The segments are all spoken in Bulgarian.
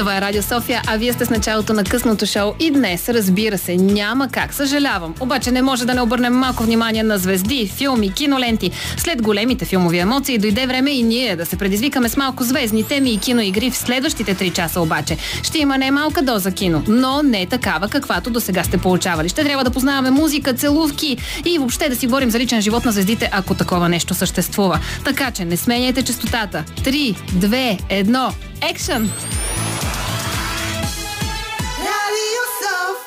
Това е Радио София, а вие сте с началото на късното шоу и днес, разбира се, няма как. Съжалявам, обаче не може да не обърнем малко внимание на звезди, филми, киноленти. След големите филмови емоции дойде време и ние да се предизвикаме с малко звездни теми и киноигри в следващите 3 часа обаче. Ще има не малка доза кино, но не такава, каквато до сега сте получавали. Ще трябва да познаваме музика, целувки и въобще да си говорим за личен живот на звездите, ако такова нещо съществува. Така че не сменяйте частотата. 3, 2, 1, екшън!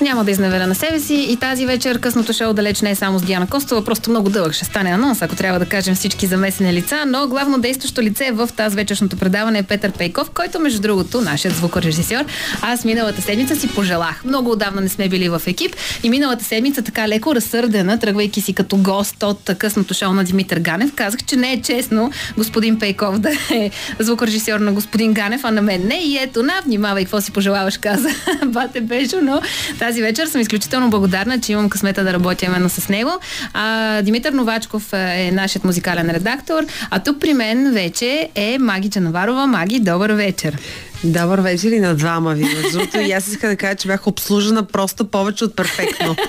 Няма да изневеря на себе си. И тази вечер късното шоу далеч не е само с Диана Костова, просто много дълъг ще стане анонс, ако трябва да кажем всички замесени лица, но главно действащо лице в тази вечершното предаване е Петър Пейков, който между другото, нашият звукорежисьор, аз миналата седмица си пожелах. Много отдавна не сме били в екип. И миналата седмица така леко разсърдена, тръгвайки си като гост от късното шоу на Димитър Ганев, казах, че не е честно господин Пейков да е звукорежисьор на господин Ганев, а на мен не. И ето на, внимавай какво си пожелаваш, каза. Бате Бежо, но тази вечер съм изключително благодарна, че имам късмета да работя именно с него. А, Димитър Новачков е нашият музикален редактор, а тук при мен вече е Маги Чанаварова. Маги, добър вечер. Добър вечер и на двама ви. Другото, и аз иска да кажа, че бях обслужена просто повече от перфектно.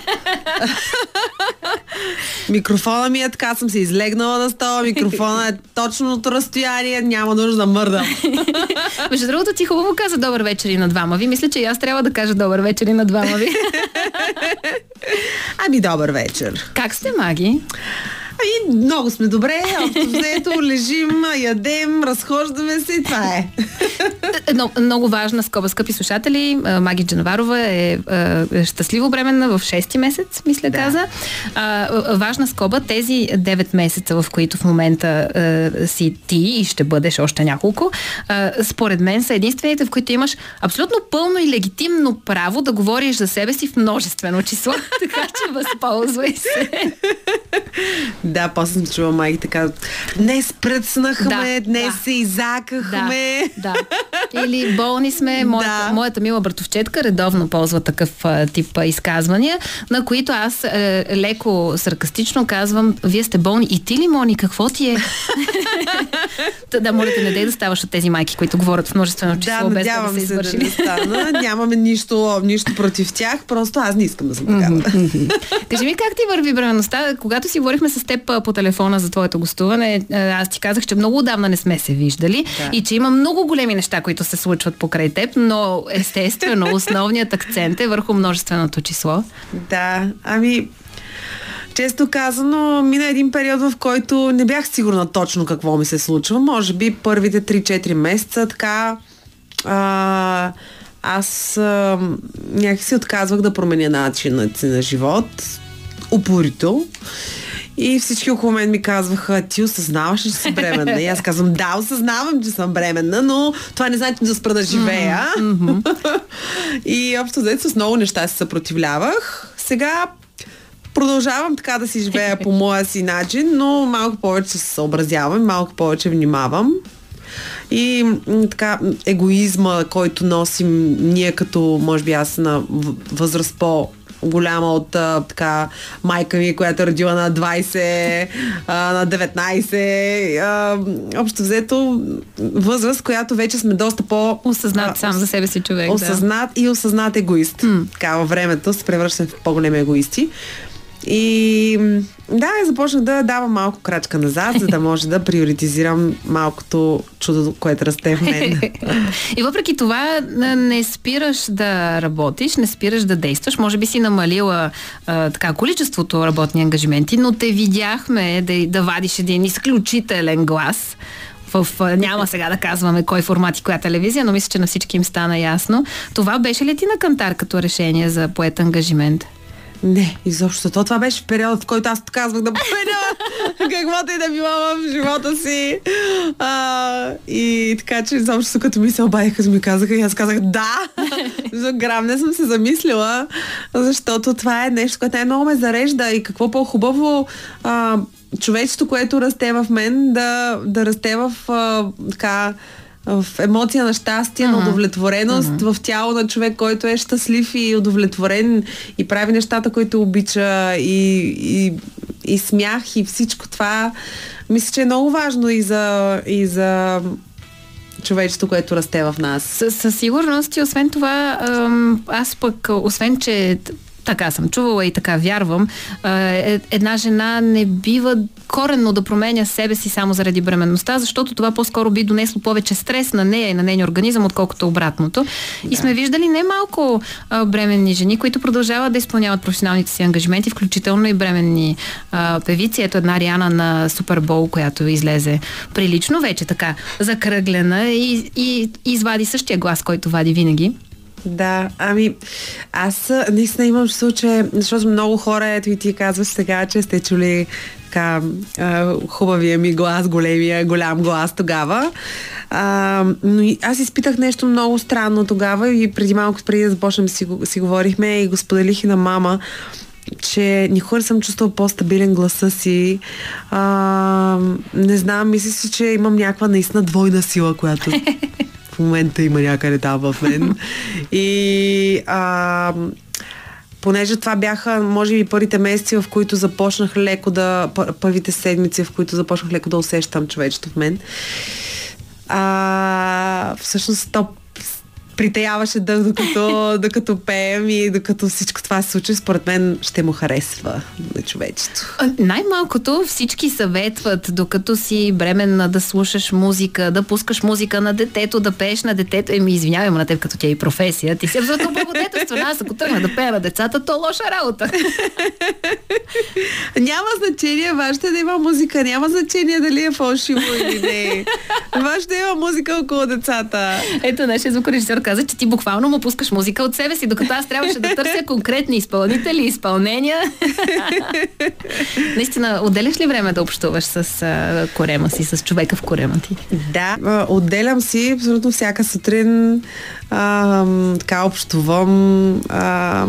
Микрофона ми е така, съм се излегнала на стола, микрофона е точното разстояние, няма нужда да мърдам. Между другото, ти хубаво каза добър вечер и на двама ви. Мисля, че и аз трябва да кажа добър вечер и на двама ви. Ами, добър вечер. как сте, Маги? Ами, много сме добре, общо взето, лежим, ядем, разхождаме се и това е. Едно, много важна скоба, скъпи слушатели. Маги Джанварова е, е щастливо бременна в 6 месец, мисля Да. каза. А, важна скоба, тези 9 месеца, в които в момента а, си ти и ще бъдеш още няколко, а, според мен са единствените, в които имаш абсолютно пълно и легитимно право да говориш за себе си в множествено число. така че възползвай се. Да, после съм чула майки така. Днес пръцнахме, Да, днес да. се изакахме. Да, да. Или болни сме. Моята, Да. моята мила братовчетка редовно ползва такъв а, тип а, изказвания, на които аз е, леко саркастично казвам, вие сте болни. И ти ли, Мони, какво ти е? Та, да, моля те, не дей да ставаш от тези майки, които говорят в множествено Да, число, без да надявам са се да извършили. не стана. Нямаме нищо, нищо против тях, просто аз не искам да съм такава. Кажи ми как ти върви бременността? Когато си говорихме с теб а, по телефона за твоето гостуване, а, аз ти казах, че много отдавна не сме се виждали Да. и че има много големи неща, които се случват покрай теб, но естествено основният акцент е върху множественото число. Да, ами често казано, мина един период, в който не бях сигурна точно какво ми се случва. Може би първите 3-4 месеца така а, аз а, някакси отказвах да променя начинът си на живот. Упорито. И всички около мен ми казваха, ти осъзнаваш ли, че си бременна? И аз казвам, да, осъзнавам, че съм бременна, но това не значи да спра да живея. и общо взето с много неща се съпротивлявах. Сега продължавам така да си живея по моя си начин, но малко повече се съобразявам, малко повече внимавам. И така, егоизма, който носим ние като, може би аз на възраст по голяма от а, така майка ми, която е родила на 20, а, на 19, а, общо взето възраст, която вече сме доста по... Осъзнат а, сам за себе си човек. да. осъзнат и осъзнат егоист. Така във времето се превръщаме в по-големи егоисти. И да, започнах да давам малко крачка назад, за да може да приоритизирам малкото чудо, което расте в мен. И въпреки това не спираш да работиш, не спираш да действаш. Може би си намалила а, така количеството работни ангажименти, но те видяхме да, да вадиш един изключителен глас. В, няма сега да казваме кой формат и коя телевизия, но мисля, че на всички им стана ясно. Това беше ли ти на кантар като решение за поет ангажимент? Не, изобщо. То това беше период, в който аз казвах да променя каквото и да било в живота си. А, и така, че изобщо като ми се обадиха, ми казаха и аз казах да. За грам не съм се замислила, защото това е нещо, което най-много ме зарежда и какво по-хубаво а, човечето, което расте в мен, да, да расте в а, така в емоция на щастие, на удовлетвореност, в тяло на човек, който е щастлив и удовлетворен и прави нещата, които обича и, и, и смях и всичко това. Мисля, че е много важно и за, и за човечеството, което расте в нас. Със, със сигурност и освен това, аз пък, освен че така съм чувала и така вярвам, е- една жена не бива коренно да променя себе си само заради бременността, защото това по-скоро би донесло повече стрес на нея и на нейния организъм, отколкото обратното. И сме виждали немалко бременни жени, които продължават да изпълняват професионалните си ангажименти, включително и бременни а, певици. Ето една Риана на Супербол, която излезе прилично, вече така закръглена и, и, и извади същия глас, който вади винаги. Да, ами аз наистина имам че защото много хора, ето и ти казваш сега, че сте чули така хубавия ми глас, големия, голям глас тогава. А, но аз изпитах нещо много странно тогава и преди малко, преди да започнем си, си говорихме и го споделих и на мама, че никога не съм чувствала по-стабилен гласа си. А, не знам, мисля си, че имам някаква наистина двойна сила, която в момента има някъде там в мен. И а, понеже това бяха, може би, първите месеци, в които започнах леко да, пър- първите седмици, в които започнах леко да усещам човечето в мен. А, всъщност то притеяваше дъх, докато, докато пеем и докато всичко това се случи, според мен ще му харесва на човечето. Най-малкото всички съветват, докато си бременна да слушаш музика, да пускаш музика на детето, да пееш на детето. Еми, извинявай, на теб като тя е и професия. Ти си абсолютно благодетелствена. Аз ако тръгна да пея на децата, то лоша работа. Няма значение, важно е да има музика, няма значение дали е фалшиво или не. Важно е да има музика около децата. Ето, нашия звукорежисьор каза, че ти буквално му пускаш музика от себе си, докато аз трябваше да търся конкретни изпълнители, изпълнения. Наистина, отделяш ли време да общуваш с а, корема си, с човека в корема ти? Да, отделям си абсолютно всяка сутрин, а, така общувам, а,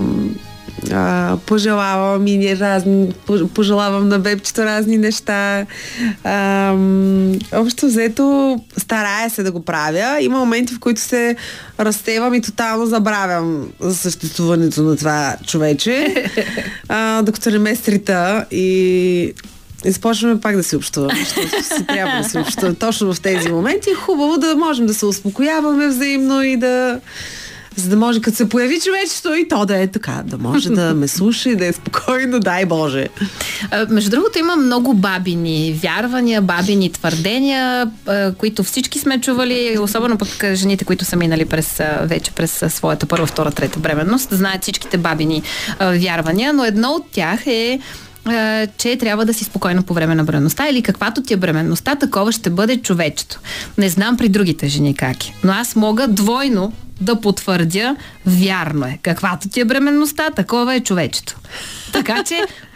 а, пожелавам и ни разни, пож- пожелавам на бебчето разни неща. А, общо взето, старая се да го правя. Има моменти, в които се разтевам и тотално забравям за съществуването на това човече, а, докато не ме стрита и и започваме пак да си общуваме, защото си трябва да си общуваме точно в тези моменти. Е хубаво да можем да се успокояваме взаимно и да за да може като се появи човечето и то да е така, да може да ме слуша и да е спокойно, дай Боже. Между другото има много бабини вярвания, бабини твърдения, които всички сме чували, особено пък жените, които са минали през, вече през своята първа, втора, трета бременност, знаят всичките бабини вярвания, но едно от тях е че трябва да си спокойно по време на бременността или каквато ти е бременността, такова ще бъде човечето. Не знам при другите жени как е, но аз мога двойно да потвърдя, вярно е. Каквато ти е бременността, такова е човечето. Така че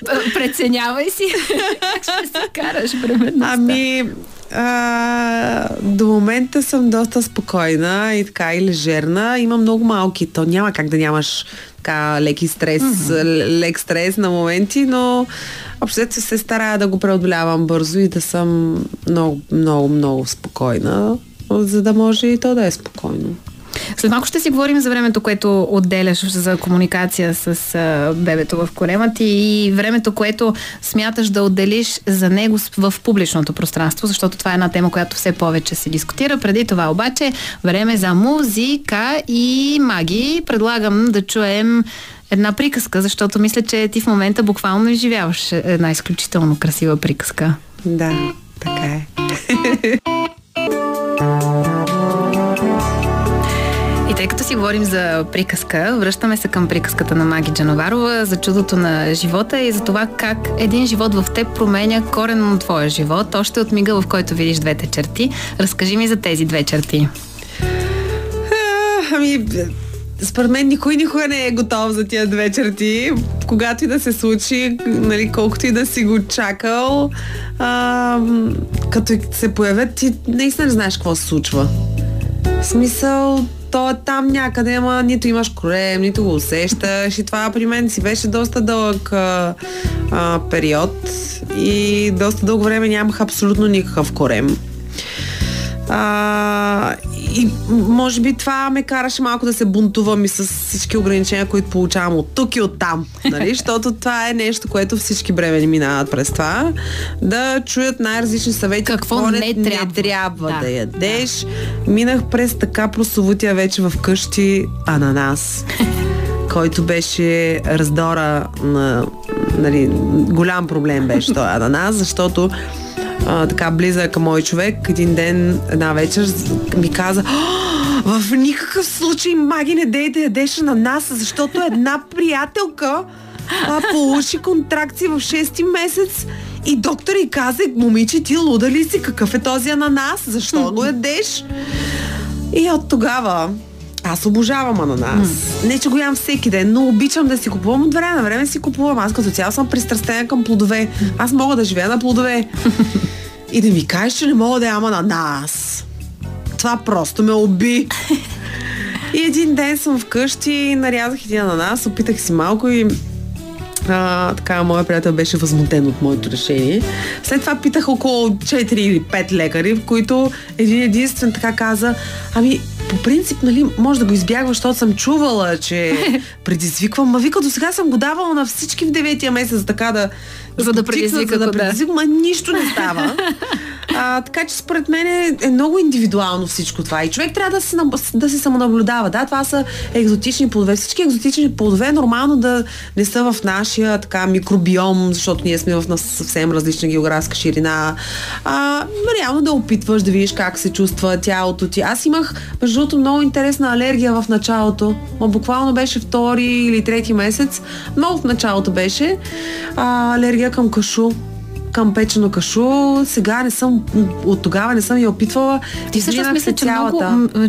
а, преценявай си как ще се караш бременността. Ами, а, до момента съм доста спокойна и така и лежерна. Има много малки. То няма как да нямаш така леки стрес, mm-hmm. лек стрес на моменти, но общо се старая да го преодолявам бързо и да съм много, много, много спокойна, за да може и то да е спокойно. След малко ще си говорим за времето, което отделяш за комуникация с а, бебето в корема ти и времето, което смяташ да отделиш за него в публичното пространство, защото това е една тема, която все повече се дискутира. Преди това обаче време за музика и маги. Предлагам да чуем една приказка, защото мисля, че ти в момента буквално изживяваш една изключително красива приказка. Да, така е. И тъй като си говорим за приказка, връщаме се към приказката на Маги Джановарова за чудото на живота и за това как един живот в теб променя коренно твоя живот, още от мига, в който видиш двете черти. Разкажи ми за тези две черти. А, Ами, според мен никой никога не е готов за тия две черти. Когато и да се случи, нали, колкото и да си го чакал, а, като се появят, ти наистина не знаеш какво се случва. В смисъл, то е там някъде, ама нито имаш корем, нито го усещаш. И това при мен си беше доста дълъг а, а, период и доста дълго време нямах абсолютно никакъв корем. А, и може би това ме караше малко да се бунтувам и с всички ограничения, които получавам от тук и от там. Нали? Защото това е нещо, което всички бремени минават през това. Да чуят най-различни съвети. Какво не не трябва. не трябва да, Да, ядеш. Минах през така прословутия вече в къщи ананас който беше раздора на нали, голям проблем беше този ананас, защото а, така близа към мой човек, един ден, една вечер ми каза «А, в никакъв случай маги не дей да ядеш ананас, защото една приятелка а, получи контракции в 6 месец и доктор й каза, момиче, ти луда ли си? Какъв е този ананас? Защо го ядеш? И от тогава аз обожавам ананас. Не, че го ям всеки ден, но обичам да си купувам от време на време си купувам. Аз като цяло съм пристрастена към плодове. Аз мога да живея на плодове. И да ми кажеш, че не мога да ям ананас. Това просто ме уби. И един ден съм вкъщи, нарязах един ананас, опитах си малко и а, така, моят приятел беше възмутен от моето решение. След това питах около 4 или 5 лекари, в които един единствен така каза, ами, по принцип, нали, може да го избягваш, защото съм чувала, че предизвиквам. Ма вика, до сега съм го давала на всички в деветия месец, така да... За да потикнат, предизвика, за да да. предизвикам, ма нищо не става. А, така че според мен е, е много индивидуално всичко това. И човек трябва да се, да се самонаблюдава. Да, това са екзотични плодове. Всички екзотични плодове нормално да не са в нашия така микробиом, защото ние сме в съвсем различна географска ширина. А, реално да опитваш да видиш как се чувства тялото ти. Аз имах, между другото, много интересна алергия в началото. Ма буквално беше втори или трети месец. Много в началото беше. А, алергия към кашу към печено кашу. Сега не съм, от тогава не съм я опитвала. Ти всъщност мисля, се че много,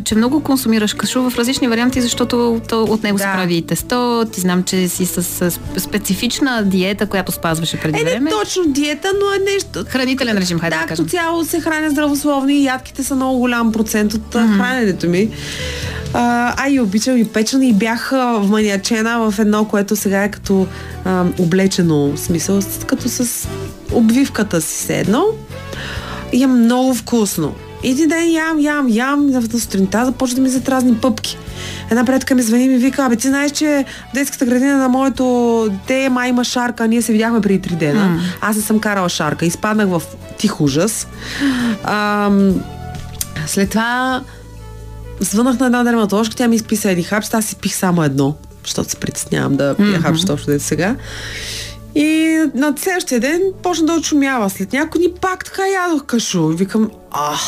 че много консумираш кашу в различни варианти, защото то, от него се Да. прави и тесто. Ти знам, че си с, специфична диета, която спазваше преди Е, не време. точно диета, но е нещо. Хранителен режим, хайде да, Да, кажем. цяло се храня здравословно и ядките са много голям процент от mm-hmm. храненето ми. А, а и обичам и печена и бях а, вманиачена в едно, което сега е като а, облечено, смисъл, като с обвивката си се едно. И е много вкусно. Един ден ям, ям, ям, на сутринта започва да ми затразни пъпки. Една приятелка ми звъни и ми вика, абе ти знаеш, че в детската градина на моето дете май има шарка, ние се видяхме преди три дена. Mm. Аз не съм карала шарка. Изпаднах в тих ужас. Ам, след това звънах на една дерматоложка, тя ми изписа един хапчета, аз си пих само едно, защото се притеснявам да пия mm-hmm. хапчета дете сега. И на следващия ден почна да очумява. След няколко дни пак така ядох кашу. Викам, ах,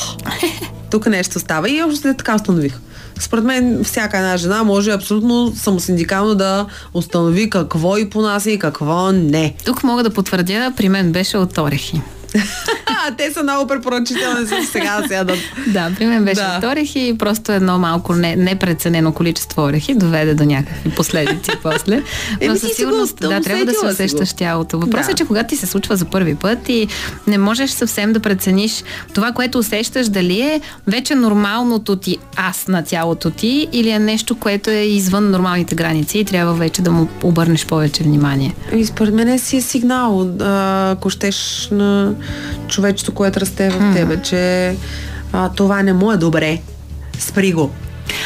тук нещо става. И още след така установих. Според мен всяка една жена може абсолютно самосиндикално да установи какво и понася и какво не. Тук мога да потвърдя, при мен беше от орехи. А, те са много препоръчителни за сега да се ядат. Да, при мен беше Да. орехи и просто едно малко не, непреценено количество орехи доведе до някакви последици после. Но със сигурност, да, трябва да се усещаш тялото. Въпросът Да. е, че когато ти се случва за първи път и не можеш съвсем да прецениш това, което усещаш, дали е вече нормалното ти аз на тялото ти или е нещо, което е извън нормалните граници и трябва вече да му обърнеш повече внимание. И според мен си е сигнал, ако щеш на човечето, което расте в тебе, че а, това не му е добре. Спри го.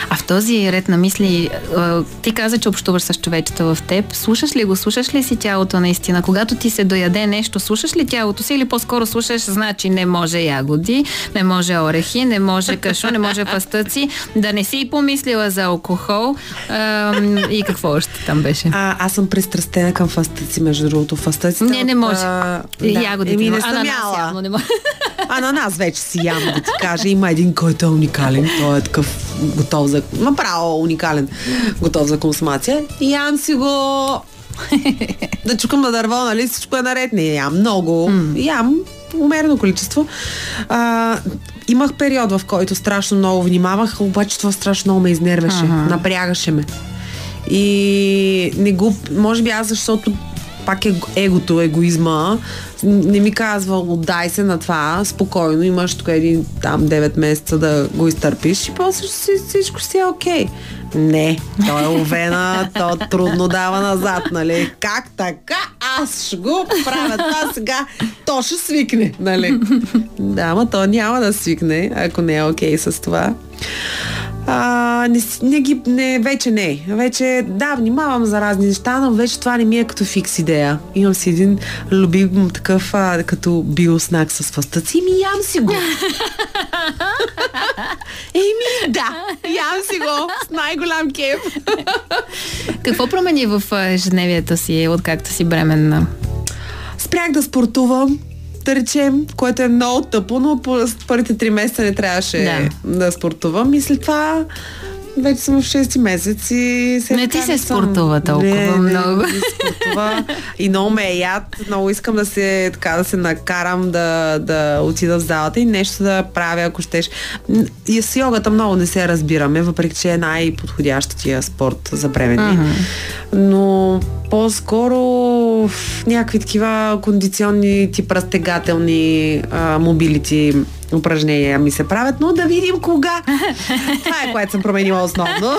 А в този ред на мисли, а, ти каза, че общуваш с човечето в теб. Слушаш ли го? Слушаш ли си тялото наистина? Когато ти се дояде нещо, слушаш ли тялото си или по-скоро слушаш, значи не може ягоди, не може орехи, не може кашо, не може пастъци, да не си и помислила за алкохол и какво още там беше? А, аз съм пристрастена към фастъци, между другото. Фастъците Не, не може. А, Ягодите. Еми, не съм яла. явно не може. Ананас вече си ям, да ти кажа. Има един, който е уникален. Той е такъв готов за... Направо уникален. Готов за консумация. Ям си го... да чукам на дърво, нали? Всичко е наред. Не ям много. Mm. Ям умерено количество. А, имах период, в който страшно много внимавах, обаче това страшно много ме изнервеше. Напрягаше ме. И не го... Може би аз, защото пак е егото, егоизма не ми казва, отдай се на това, спокойно, имаш тук един там 9 месеца да го изтърпиш и после си, всичко си е окей. Не, той е овена, то трудно дава назад, нали? Как така? Аз ще го правя това сега. То ще свикне, нали? Да, ма то няма да свикне, ако не е окей okay с това. А, не, не ги, не, вече не. Вече, да, внимавам за разни неща, но вече това не ми е като фикс идея. Имам си един любим такъв, а, като биоснак с фастъци и ми ям си го. Еми, да, ям си го с най-голям кеф. Какво промени в ежедневието си, откакто си бременна? Спрях да спортувам, да речем, което е много тъпо, но по първите три месеца не трябваше да, да спортувам. И след това вече съм в 6 месец и се Не ти се спортува толкова не, много. Не, не спортува. И много ме е яд. Много искам да се, така, да се накарам да, да отида в залата и нещо да правя, ако щеш. И с йогата много не се разбираме, въпреки че е най-подходящия спорт за бременни. Uh-huh. Но по-скоро в някакви такива кондиционни, тип разтегателни а, мобилити упражнения ми се правят, но да видим кога. Това е което съм променила основно.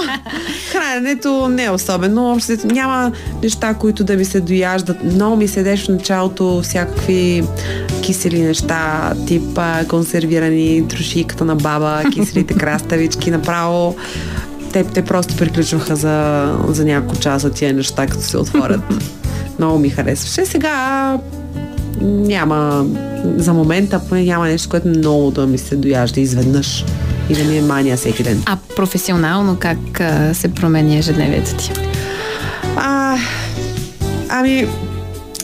Храненето не е особено. Няма неща, които да ми се дояждат. Много ми седеш в началото всякакви кисели неща, тип консервирани трошиката на баба, киселите краставички, направо те, те просто приключваха за, за няколко часа тия неща, като се отворят. Много ми харесваше. Сега няма, за момента няма нещо, което много да ми се дояжда изведнъж и да ми е мания всеки ден. А професионално как а, се променя ежедневието ти? А, ами,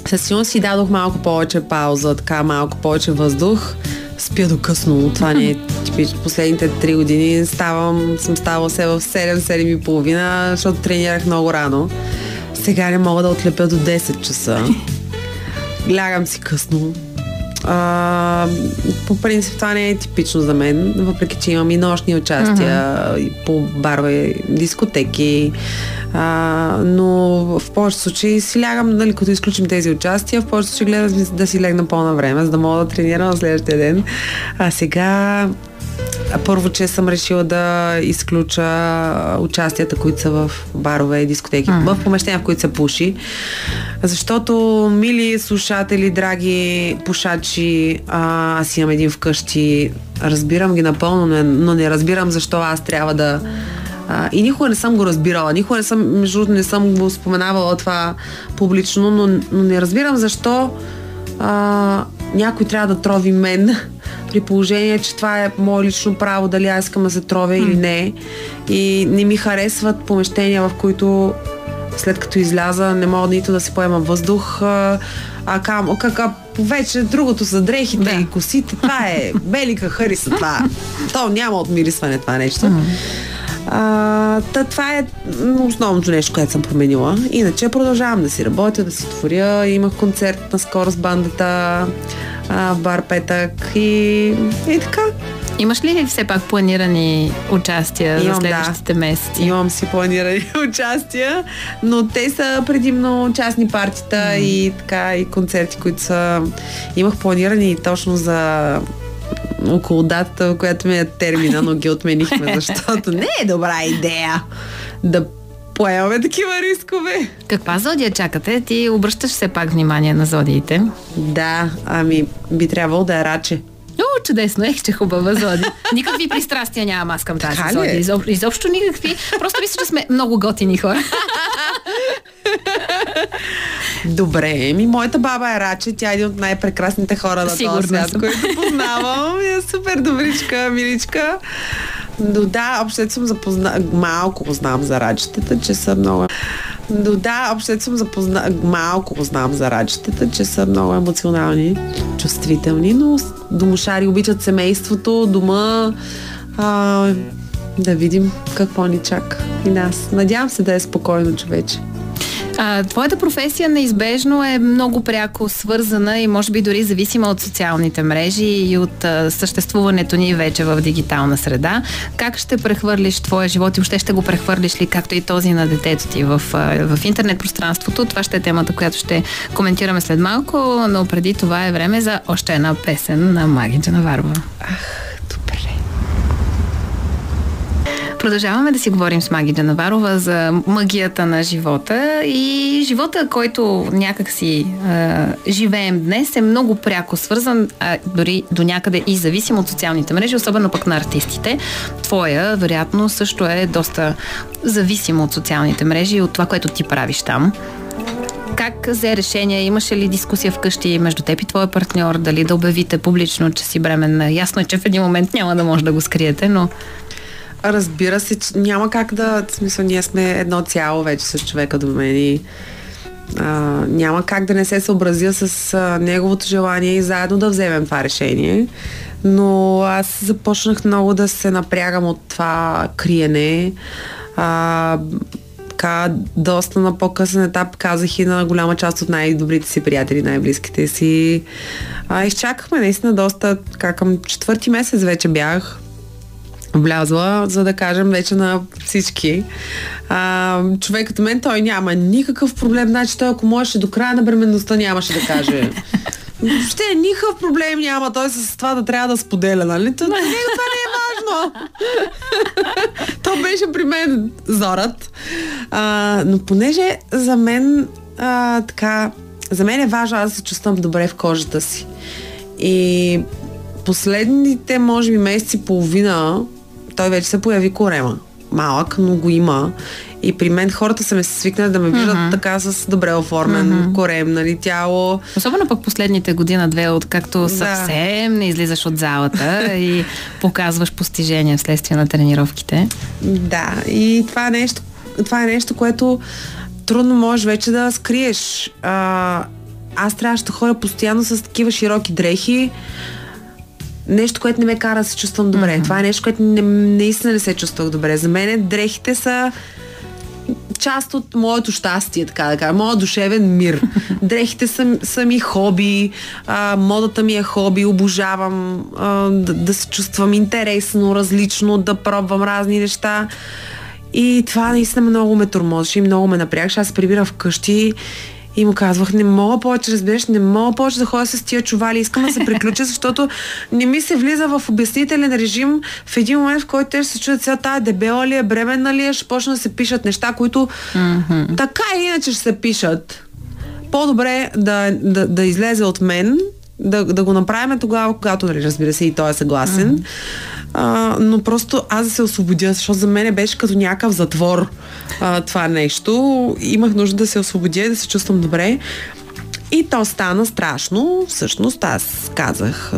със сигурност си дадох малко повече пауза, така малко повече въздух. Спя до късно. Това не е типично. Последните три години ставам, съм ставала се в 7-7 и половина, защото тренирах много рано. Сега не мога да отлепя до 10 часа. Лягам си късно. А, по принцип това не е типично за мен, въпреки че имам и нощни участия uh-huh. по барове, дискотеки. А, но в повечето случаи си лягам, нали, като изключим тези участия, в повечето случаи гледам да си легна по-на време, за да мога да тренирам на следващия ден. А сега първо, че съм решила да изключа участията, които са в барове и дискотеки, mm. в помещения, в които се пуши. Защото, мили слушатели, драги пушачи, а, аз имам един вкъщи, разбирам ги напълно, но не разбирам защо аз трябва да а, и никога не съм го разбирала. Никога не съм, между не съм го споменавала това публично, но, но не разбирам защо а, някой трябва да трови мен при положение, че това е мое лично право, дали аз искам да се тровя mm. или не. И не ми харесват помещения, в които след като изляза не мога нито да си поема въздух, а, а кам, как, а, вече другото са дрехите да. и косите, това е белика хариса това. То няма отмирисване това нещо. А, та, това е основното нещо, което съм променила. Иначе продължавам да си работя, да си творя. Имах концерт на скоро с бандата а, бар Петък и, и така. Имаш ли все пак планирани участия Имам, за следващите да. месеци? Имам си планирани участия, но те са предимно частни партита mm. и така и концерти, които са... Имах планирани точно за около датата, която ми е термина, но ги отменихме, защото не е добра идея да поемаме такива рискове. Каква зодия чакате? Ти обръщаш все пак внимание на зодиите. Да, ами би трябвало да е раче. О, чудесно, ех, че хубава зодия. Никакви пристрастия нямам аз към тази. Е? Изоб, изобщо никакви. Просто мисля, че сме много готини хора. Добре, ми моята баба е Раче, тя е един от най-прекрасните хора на този свят, които познавам. Е супер добричка, миличка. Но да, общо съм запозна... Малко знам за рачетата, че са много... Но да, общо съм запозна... Малко знам за рачетата, че са много емоционални, чувствителни, но домошари обичат семейството, дома. А, да видим какво ни чака и нас. Надявам се да е спокойно, човече. А, твоята професия неизбежно е много пряко свързана и може би дори зависима от социалните мрежи и от а, съществуването ни вече в дигитална среда. Как ще прехвърлиш твоя живот и въобще ще го прехвърлиш ли, както и този на детето ти в, а, в интернет пространството? Това ще е темата, която ще коментираме след малко, но преди това е време за още една песен на Маги Джанаварова. Добре. Продължаваме да си говорим с Маги Джанаварова за магията на живота и живота, който някак си е, живеем днес е много пряко свързан, а дори до някъде и зависим от социалните мрежи, особено пък на артистите. Твоя, вероятно, също е доста зависим от социалните мрежи и от това, което ти правиш там. Как взе решение? Имаше ли дискусия вкъщи между теб и твоя партньор? Дали да обявите публично, че си бременна? Ясно е, че в един момент няма да може да го скриете, но... Разбира се, няма как да... В смисъл, ние сме едно цяло вече с човека до мен и а, няма как да не се съобразя с а, неговото желание и заедно да вземем това решение. Но аз започнах много да се напрягам от това криене. А, така, доста на по-късен етап казах и на голяма част от най-добрите си приятели, най-близките си. А, изчакахме наистина доста, така към четвърти месец вече бях влязла, за да кажем вече на всички. А, човек мен, той няма никакъв проблем. Значи той, ако можеше до края на бременността, нямаше да каже. Въобще никакъв проблем няма той с това да трябва да споделя, нали? То, това не е важно. То беше при мен зорът. А, но понеже за мен а, така, за мен е важно аз да се чувствам добре в кожата си. И последните, може би, месеци и половина, той вече се появи корема. Малък, но го има. И при мен хората са ме свикнали да ме виждат Мгм. така с добре оформен Мгм. корем, нали, тяло. Особено пък последните година-две, откакто съвсем не излизаш от залата и показваш постижения вследствие на тренировките. Да, и това е нещо, това е нещо, което трудно можеш вече да скриеш. А, аз трябваше да ходя постоянно с такива широки дрехи. Нещо, което не ме кара да се чувствам добре. Mm-hmm. Това е нещо, което не, наистина не се чувствах добре. За мен дрехите са част от моето щастие, така да кажа, моят душевен мир. Дрехите са, са ми хоби, а, модата ми е хоби, обожавам а, да, да се чувствам интересно, различно, да пробвам разни неща. И това наистина много ме тормозеше и много ме напрягаше. Аз се прибирах вкъщи и му казвах, не мога повече, разбираш, не мога повече да ходя с тия чували, искам да се приключа, защото не ми се влиза в обяснителен режим в един момент, в който те ще се чуят сега тая дебела ли е, бременна ли е, ще почна да се пишат неща, които mm-hmm. така и иначе ще се пишат. По-добре да, да, да излезе от мен, да, да го направим тогава, когато, нали, разбира се, и той е съгласен. Mm-hmm. А, но просто аз да се освободя, защото за мен беше като някакъв затвор а, това нещо. Имах нужда да се освободя и да се чувствам добре. И то стана страшно. Всъщност аз казах,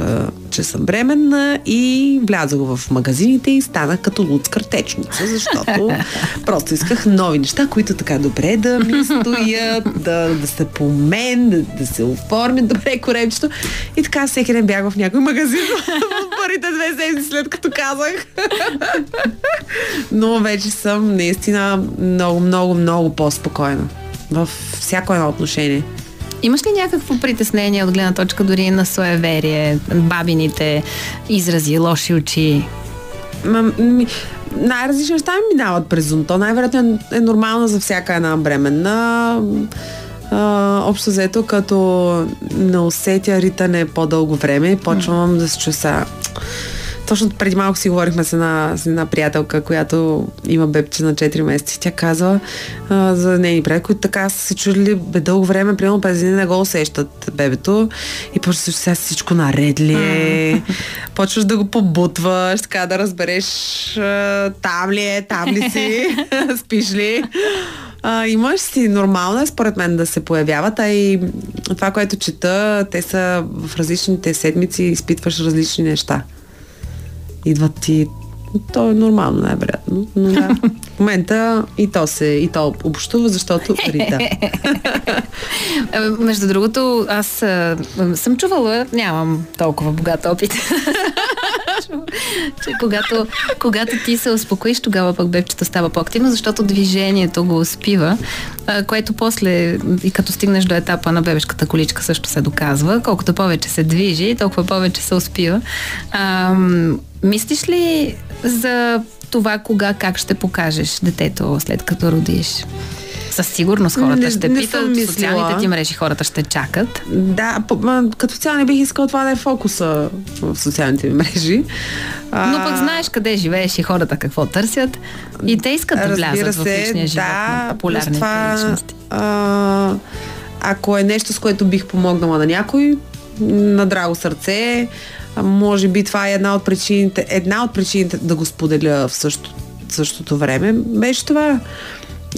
че съм бременна и влязох в магазините и станах като луд картечница, защото просто исках нови неща, които така добре да ми стоят, да, да са по мен, да, да се оформят добре коремчето. И така всеки ден бях в някой магазин в първите две седмици след като казах. Но вече съм наистина много, много, много по-спокойна в всяко едно отношение. Имаш ли някакво притеснение от гледна точка дори на суеверие, бабините изрази, лоши очи? Най-различни неща ми минават през ум. То най-вероятно е, е нормално за всяка една бременна. Общо взето, като не усетя ритане по-дълго време, почвам да се чувства. Точно преди малко си говорихме с една, с една приятелка, която има бебче на 4 месеца. Тя казва а, за нейни приятели, които така са се чудили бе дълго време, примерно през един не го усещат бебето и почва да се сега всичко наред ли е, почваш да го побутваш, така да разбереш а, там ли е, там ли си, спиш ли. А, имаш си, нормално е според мен да се появяват, а и това, което чета, те са в различните седмици, изпитваш различни неща. Идват ти то е нормално, най-вероятно. Но да. В момента и то се, и то общува, защото Рита. Е, Между другото, аз съм чувала, нямам толкова богат опит. Че когато, когато ти се успокоиш, тогава пък бебчето става по-активно, защото движението го успива, което после, и като стигнеш до етапа на бебешката количка, също се доказва. Колкото повече се движи, толкова повече се успива. А, мислиш ли за това кога, как ще покажеш детето след като родиш? Със сигурност хората Не- ще не питат, мислила. социалните ти мрежи хората ще чакат. Да, като цяло не бих искал това да е фокуса в социалните ми мрежи. Но пък знаеш къде живееш и хората какво търсят. И те искат да влязат в се, личния живот да, на популярните това, личности. А, ако е нещо, с което бих помогнала на някой, на драго сърце, може би това е една от причините, една от причините да го споделя в също, същото време, беше това.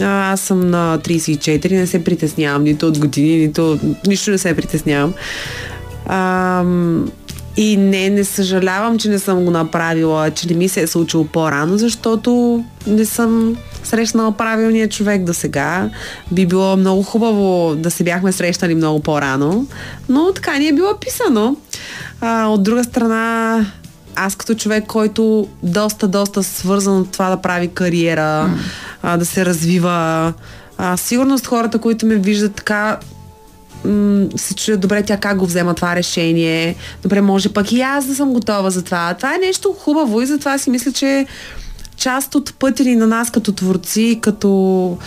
А, Аз съм на 34, не се притеснявам нито от години, нито нищо не се притеснявам. Ам, и не, не съжалявам, че не съм го направила, че не ми се е случило по-рано, защото не съм срещнала правилния човек до сега. Би било много хубаво да се бяхме срещнали много по-рано, но така ни е било писано. А, от друга страна, аз като човек, който доста, доста свързан от това да прави кариера, а, да се развива, а, сигурност хората, които ме виждат така, м- се чуят добре тя как го взема това решение. Добре, може пък и аз да съм готова за това. Това е нещо хубаво и затова си мисля, че част от пътя ни на нас като творци, като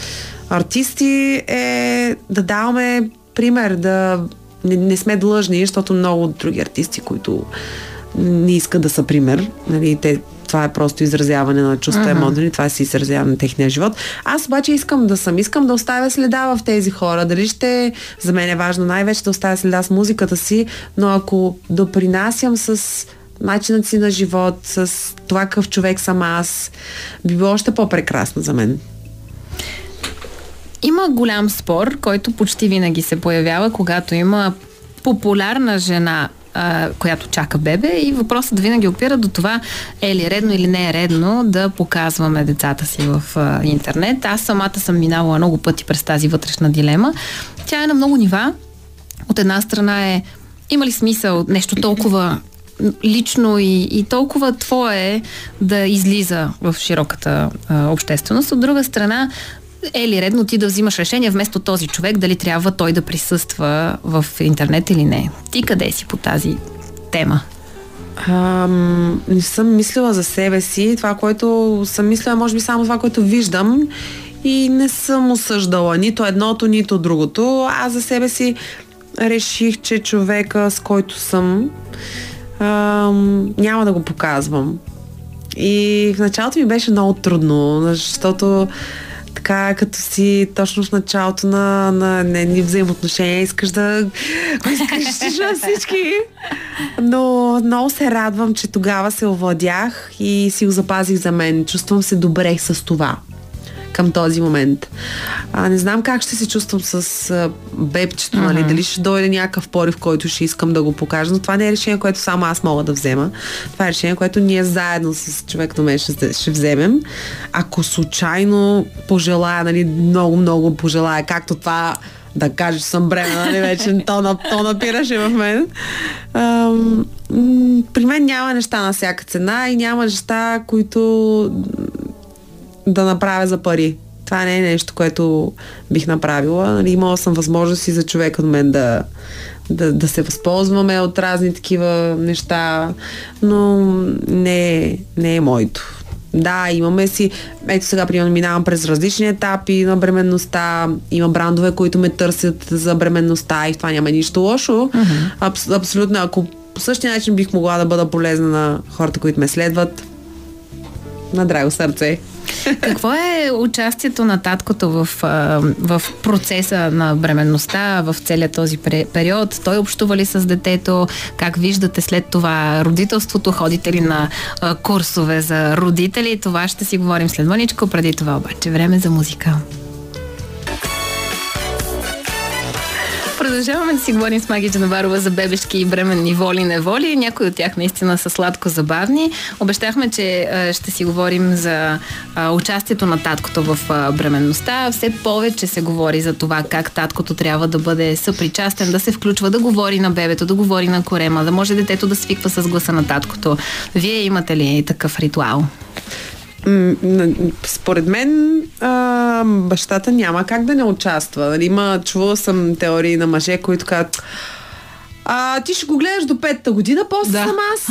артисти е да даваме пример, да не, не сме длъжни, защото много други артисти, които не искат да са пример, нали, те, това е просто изразяване на чувства, uh-huh. емоции, това си изразяване на техния живот. Аз обаче искам да съм, искам да оставя следа в тези хора. Дали ще, за мен е важно най-вече да оставя следа с музиката си, но ако допринасям с начинът си на живот, с това какъв човек съм аз, би било още по-прекрасно за мен. Има голям спор, който почти винаги се появява, когато има популярна жена, а, която чака бебе и въпросът винаги опира до това е ли редно или не е редно да показваме децата си в а, интернет. Аз самата съм минавала много пъти през тази вътрешна дилема. Тя е на много нива. От една страна е има ли смисъл нещо толкова лично и, и толкова твое да излиза в широката а, общественост. От друга страна, е ли редно ти да взимаш решение вместо този човек, дали трябва той да присъства в интернет или не? Ти къде си по тази тема? Ам, не съм мислила за себе си. Това, което съм мислила, може би само това, което виждам. И не съм осъждала нито едното, нито другото. Аз за себе си реших, че човека, с който съм, ам, няма да го показвам. И в началото ми беше много трудно, защото така, като си точно в началото на, на, едни взаимоотношения, искаш да го изкрещиш всички. Но много се радвам, че тогава се овладях и си го запазих за мен. Чувствам се добре с това към този момент. А, не знам как ще се чувствам с а, бебчето, mm-hmm. нали? Дали ще дойде някакъв порив, който ще искам да го покажа, но това не е решение, което само аз мога да взема. Това е решение, което ние заедно с човек до мен ще, ще вземем. Ако случайно пожелая, нали, много-много пожелая, както това да кажеш съм бременна, нали, вече то, на, то напираше в мен. Ам, при мен няма неща на всяка цена и няма неща, които да направя за пари. Това не е нещо, което бих направила. Нали, имала съм възможности за човек от мен да, да, да се възползваме от разни такива неща, но не, не е моето. Да, имаме си. Ето сега, примерно, минавам през различни етапи на бременността. Има брандове, които ме търсят за бременността и в това няма нищо лошо. Uh-huh. Абс, абсолютно, ако по същия начин бих могла да бъда полезна на хората, които ме следват, на драго сърце. Какво е участието на таткото в, в процеса на бременността, в целият този период? Той общува ли с детето? Как виждате след това родителството? Ходите ли на курсове за родители? Това ще си говорим след мъничко. Преди това обаче време за музика. Продължаваме да си говорим с Маги Джанабарова за бебешки и бременни воли неволи. Някои от тях наистина са сладко забавни. Обещахме, че ще си говорим за участието на таткото в бременността. Все повече се говори за това как таткото трябва да бъде съпричастен, да се включва, да говори на бебето, да говори на корема, да може детето да свиква с гласа на таткото. Вие имате ли такъв ритуал? Според мен а, бащата няма как да не участва. Нали, Има, чувала съм теории на мъже, които казват а, ти ще го гледаш до петата година, после Да. съм аз.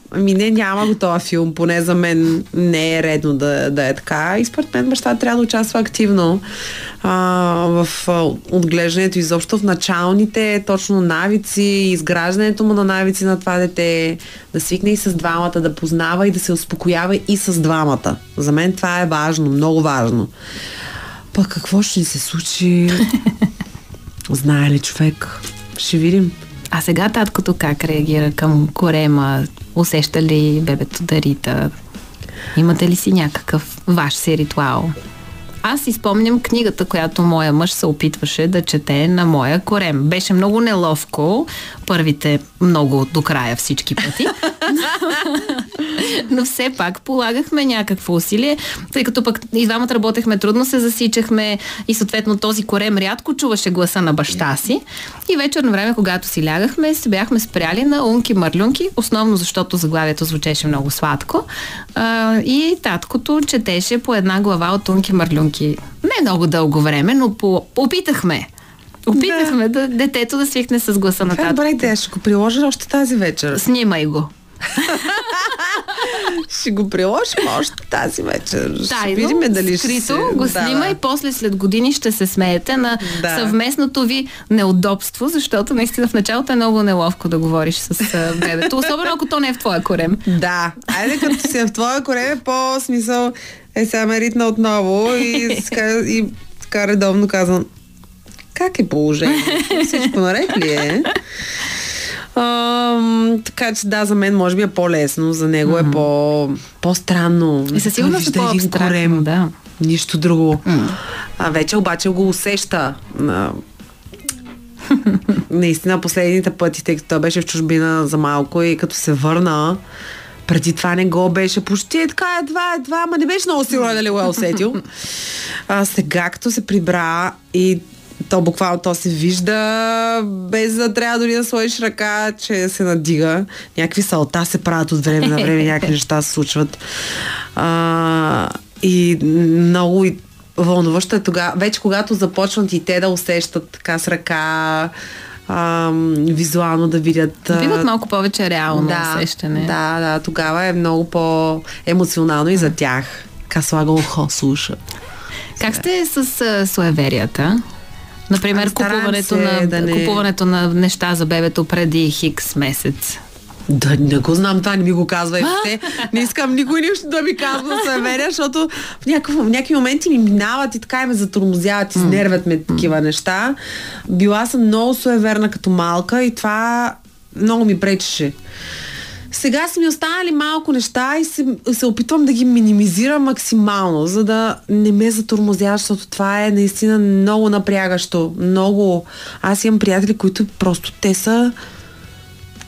Ами не, няма го този филм, поне за мен не е редно да, да е така. И според мен бащата трябва да участва активно а, в а, отглеждането, изобщо в началните точно навици, изграждането му на навици на това дете, да свикне и с двамата, да познава и да се успокоява и с двамата. За мен това е важно, много важно. Пък какво ще ни се случи? Знае ли човек? Ще видим. А сега таткото как реагира към корема? Усеща ли бебето да рита? Имате ли си някакъв ваш си ритуал? Аз си спомням книгата, която моя мъж се опитваше да чете на моя корем. Беше много неловко, първите много до края всички пъти. Но все пак полагахме някакво усилие, тъй като пък и двамата работехме трудно, се засичахме и съответно този корем рядко чуваше гласа на баща си. И вечерно време, когато си лягахме, се бяхме спряли на Унки Марлюнки, основно защото заглавието звучеше много сладко. И таткото четеше по една глава от Унки Марлюнки. Не много дълго време, но по... опитахме. Опитахме да. детето да свикне с гласа на е татко. добра идея. Ще го приложа още тази вечер. Снимай го. Ще го приложим още тази вечер. Ще Тайно, видим дали ще скрито, се... го Да, снима да. и после след години ще се смеете на Да. съвместното ви неудобство, защото наистина в началото е много неловко да говориш с бебето, особено ако то не е в твоя корем. Да. Айде като си е в твоя корем, по смисъл е сега ме ритна отново и, ска, и така редовно казвам как е положението? Всичко наред ли е? Ам, така че да, за мен може би е по-лесно, за него е по, по-странно. И със сигурност е по-абстрактно, да. Нищо друго. А вече обаче го усеща. А, Наистина последните пъти, тъй като той беше в чужбина за малко и като се върна, преди това не го беше почти е така едва, едва, ама не беше много сигурен дали го е усетил. А сега като се прибра и то буквално то се вижда, без да трябва дори да сложиш ръка, че се надига. Някакви салта се правят от време на време, някакви неща се случват. А, и много вълнуващо е тогава, вече когато започват и те да усещат така с ръка, ам, визуално да видят. а, Да видят малко повече реално усещане. Да, да, тогава е много по-емоционално и за тях. Ка слага ухо, слуша. Как сте с а, суеверията? Например, Ами, купуването, се на, да не- купуването на неща за бебето преди хикс месец. Да, не го знам, това не ми го казва. Те, не искам никой нищо да ми казва за суеверия, защото в, някакъв, в някакви моменти ми минават и така и ме затормозяват, изнервят ме такива неща. Била съм много суеверна като малка и това много ми пречеше. Сега са ми останали малко неща и се, се опитвам да ги минимизирам максимално, за да не ме затормозява, защото това е наистина много напрягащо. Много. Аз имам приятели, които просто те са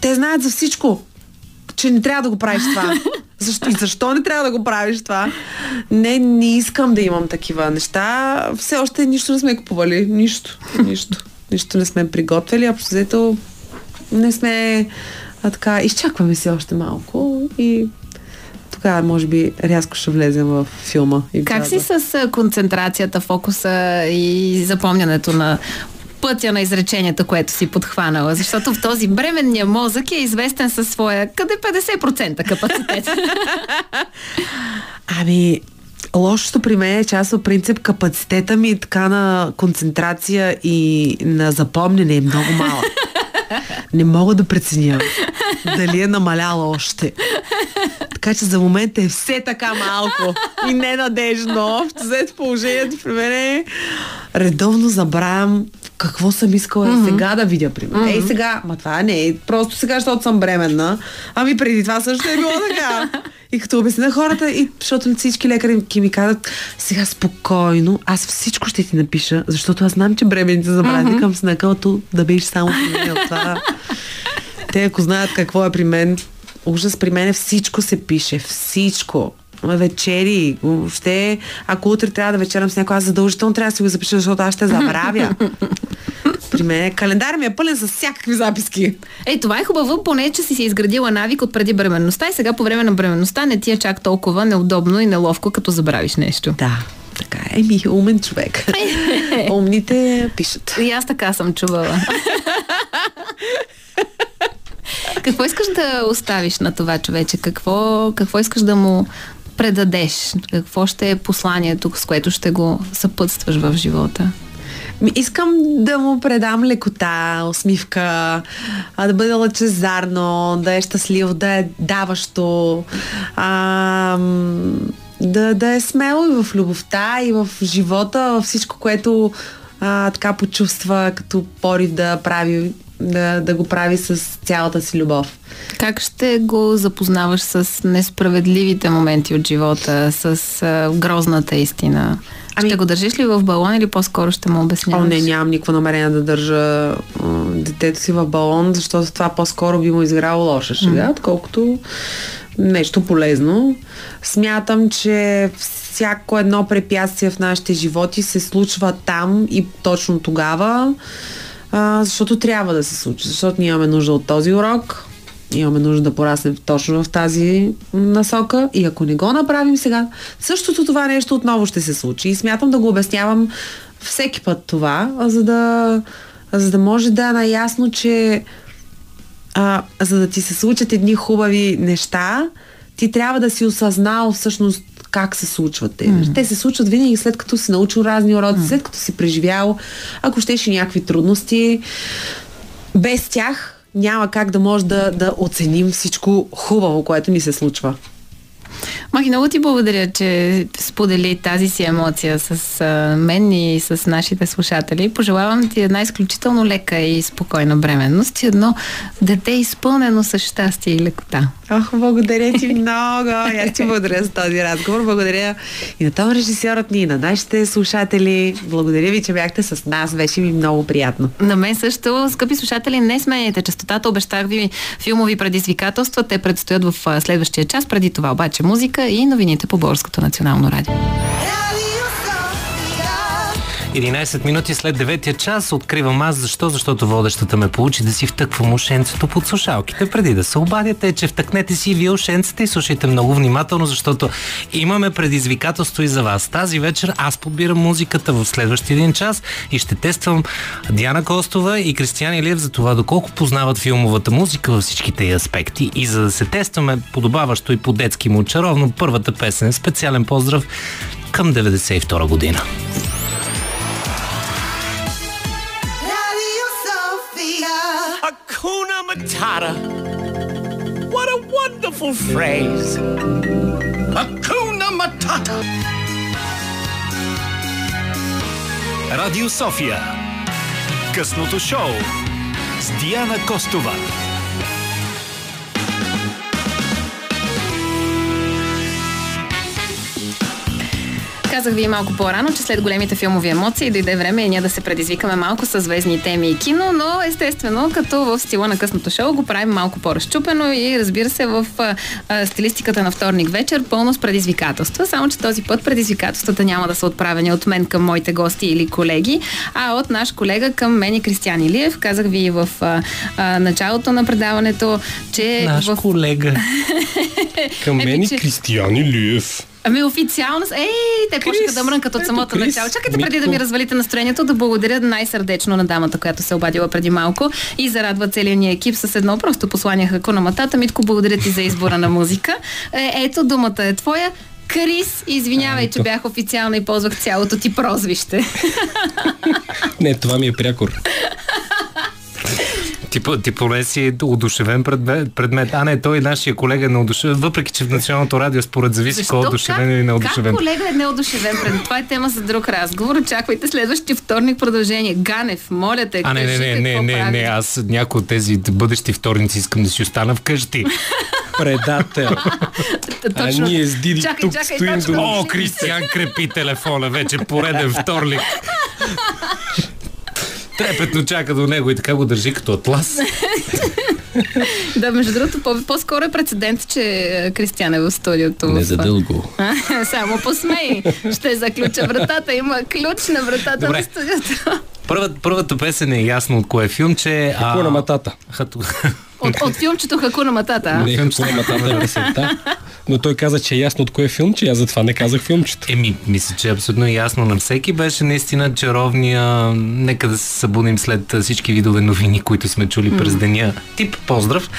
те знаят за всичко, че не трябва да го правиш това. Защо, и защо не трябва да го правиш това? Не, не искам да имам такива неща. Все още нищо не сме купували. Нищо. Нищо. Нищо не сме приготвили. Общо взето не сме а, така. Изчакваме се още малко и тогава може би рязко ще влезем в филма. И Как си с концентрацията, фокуса и запомнянето на пътя на изреченията, което си подхванала? Защото в този бременния мозък е известен със своя къде 50% капацитет. Ами, лошото при мен е, че аз по принцип капацитета ми така на концентрация и на запомнене е много малък. Не мога да преценя дали е намаляла още. Така че за момента е все така малко и ненадежно. Взето положението при мен е редовно забравям какво съм искала mm-hmm. сега да видя, примерно. Mm-hmm. Ей сега, ма това не е просто сега, защото съм бременна. Ами преди това също е било така. И като обясня на хората, и защото всички лекари ми казват, сега спокойно, аз всичко ще ти напиша, защото аз знам, че бременните забравят mm-hmm. към снакълто да беше само при от това. Те, ако знаят какво е при мен, ужас, при мен всичко се пише, всичко. Вечери, въобще, ако утре трябва да вечерам с някой, аз задължително трябва да си го запиша, защото аз ще забравя. При мен календар ми е пълен с всякакви записки. Е, това е хубаво, поне, че си си изградила навик от преди бременността и сега по време на бременността не ти е чак толкова неудобно и неловко, като забравиш нещо. Да. Така е, ми умен човек. Умните пишат. И аз така съм чувала. какво искаш да оставиш на това човече? Какво, какво искаш да му предадеш? Какво ще е посланието, с което ще го съпътстваш в живота? Искам да му предам лекота, усмивка, да бъде лъчезарно, да е щастлив, да е даващо, а, да, да е смело и в любовта, и в живота, във всичко, което а, така почувства като порив да прави да, да го прави с цялата си любов. Как ще го запознаваш с несправедливите моменти от живота, с а, грозната истина? Ами... Ще го държиш ли в балон или по-скоро ще му обясняваш? О, не, нямам никакво намерение да държа а, детето си в балон, защото това по-скоро би му изграло лоша шега, mm. отколкото нещо полезно. Смятам, че всяко едно препятствие в нашите животи се случва там и точно тогава, а, защото трябва да се случи, защото ние имаме нужда от този урок, имаме нужда да пораснем точно в тази насока и ако не го направим сега, същото това нещо отново ще се случи. И смятам да го обяснявам всеки път това, за да, за да може да е наясно, че а, за да ти се случат едни хубави неща, ти трябва да си осъзнал всъщност как се случват те. Mm. Те се случват винаги след като си научил разни уроци, mm. след като си преживял, ако щеше някакви трудности. Без тях няма как да може да, да оценим всичко хубаво, което ни се случва. Маги, много ти благодаря, че сподели тази си емоция с а, мен и с нашите слушатели. Пожелавам ти една изключително лека и спокойна бременност и едно дете изпълнено с щастие и лекота. Ох, благодаря ти много. Аз ти благодаря за този разговор. Благодаря и на този режисьорът ни, и на нашите слушатели. Благодаря ви, че бяхте с нас. Беше ми много приятно. На мен също, скъпи слушатели, не сменяйте частотата. Обещах ви филмови предизвикателства. Те предстоят в следващия час. Преди това обаче музика и новините по Българското национално радио. 11 минути след 9 час откривам аз. Защо? Защото водещата ме получи да си втъквам ушенцето под слушалките. Преди да се обадяте, че втъкнете си вие ушенците и слушайте много внимателно, защото имаме предизвикателство и за вас. Тази вечер аз подбирам музиката в следващия един час и ще тествам Диана Костова и Кристиян Илиев за това доколко познават филмовата музика във всичките й аспекти. И за да се тестваме подобаващо и по-детски му чаровно, първата песен е специален поздрав към 92 година. Hakuna Matata. What a wonderful phrase. Hakuna Matata. Радио София. Късното шоу с Диана Костова. Казах ви малко по-рано, че след големите филмови емоции дойде време и ние да се предизвикаме малко с звездни теми и кино, но естествено, като в стила на късното шоу, го правим малко по-разчупено и разбира се в а, стилистиката на вторник вечер, пълно с предизвикателства. Само, че този път предизвикателствата няма да са отправени от мен към моите гости или колеги, а от наш колега към мен и Кристиан Илиев. Казах ви в а, а, началото на предаването, че... Наш в... колега. Към мен и Кристиян Илиев. Ами официално... Ей, те почнаха да мрънкат от самото Крис, начало. Чакайте преди да Митко. ми развалите настроението, да благодаря най-сърдечно на дамата, която се обадила преди малко и зарадва целия ни екип с едно просто послание Хакуна Матата. Митко, благодаря ти за избора на музика. Е, ето, думата е твоя. Крис, извинявай, че бях официална и ползвах цялото ти прозвище. Не, това ми е прякор. Ти, по- ти поне си удушевен предмет, предмет. А не, той е нашия колега е неодушевен, въпреки че в Националното радио според зависи кой е одушевен или как неодушевен. колега е неодушевен пред Това е тема за друг разговор. Очаквайте следващия вторник продължение. Ганев, моля те, А, не, не, не, не, не, прави. не, аз някой от тези бъдещи вторници искам да си остана вкъщи. Предател. А ние с Диди чакай, тук чакай, стоим до- О, Кристиян крепи телефона, вече пореден вторник. Трепетно чака до него и така го държи като атлас. Да, между другото, по- по-скоро е прецедент, че е, Кристиан е в студиото. Не за дълго. Само посмей. Ще заключа вратата. Има ключ на вратата Добре. на студиото. Първа, първата песен е ясно от кое филм, че... а, Какво на матата? От, от филмчето Хакуна Матата. Не, какво на матата е песента. Но той каза, че е ясно от кое филмче, аз затова не казах филмчето. Еми, мисля, че е абсолютно ясно на всеки. Беше наистина чаровния. Нека да се събудим след всички видове новини, които сме чули през деня. Тип поздрав.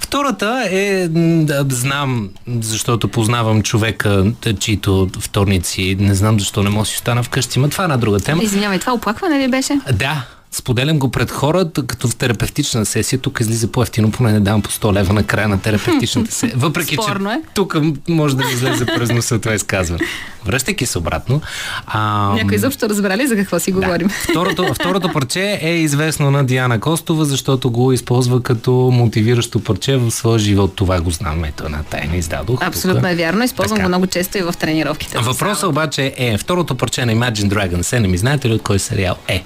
Втората е, да, знам, защото познавам човека, чието вторници, не знам защо не мога да си остана вкъщи, но това е една друга тема. Извинявай, това оплакване ли беше? Да, споделям го пред хората, като в терапевтична сесия. Тук излиза по-ефтино, поне не давам по 100 лева на края на терапевтичната сесия. Въпреки, Спорно че е. тук може да ми излезе през носа това изказване. Връщайки се обратно. А, Някой изобщо разбра ли за какво си говорим? Второто, второто парче е известно на Диана Костова, защото го използва като мотивиращо парче в своя живот. Това го знам. Ето една тайна издадох. Абсолютно тук. е вярно. Използвам Така. го много често и в тренировките. Въпросът обаче е, второто парче на Imagine Dragons е, не ми знаете ли от кой сериал е?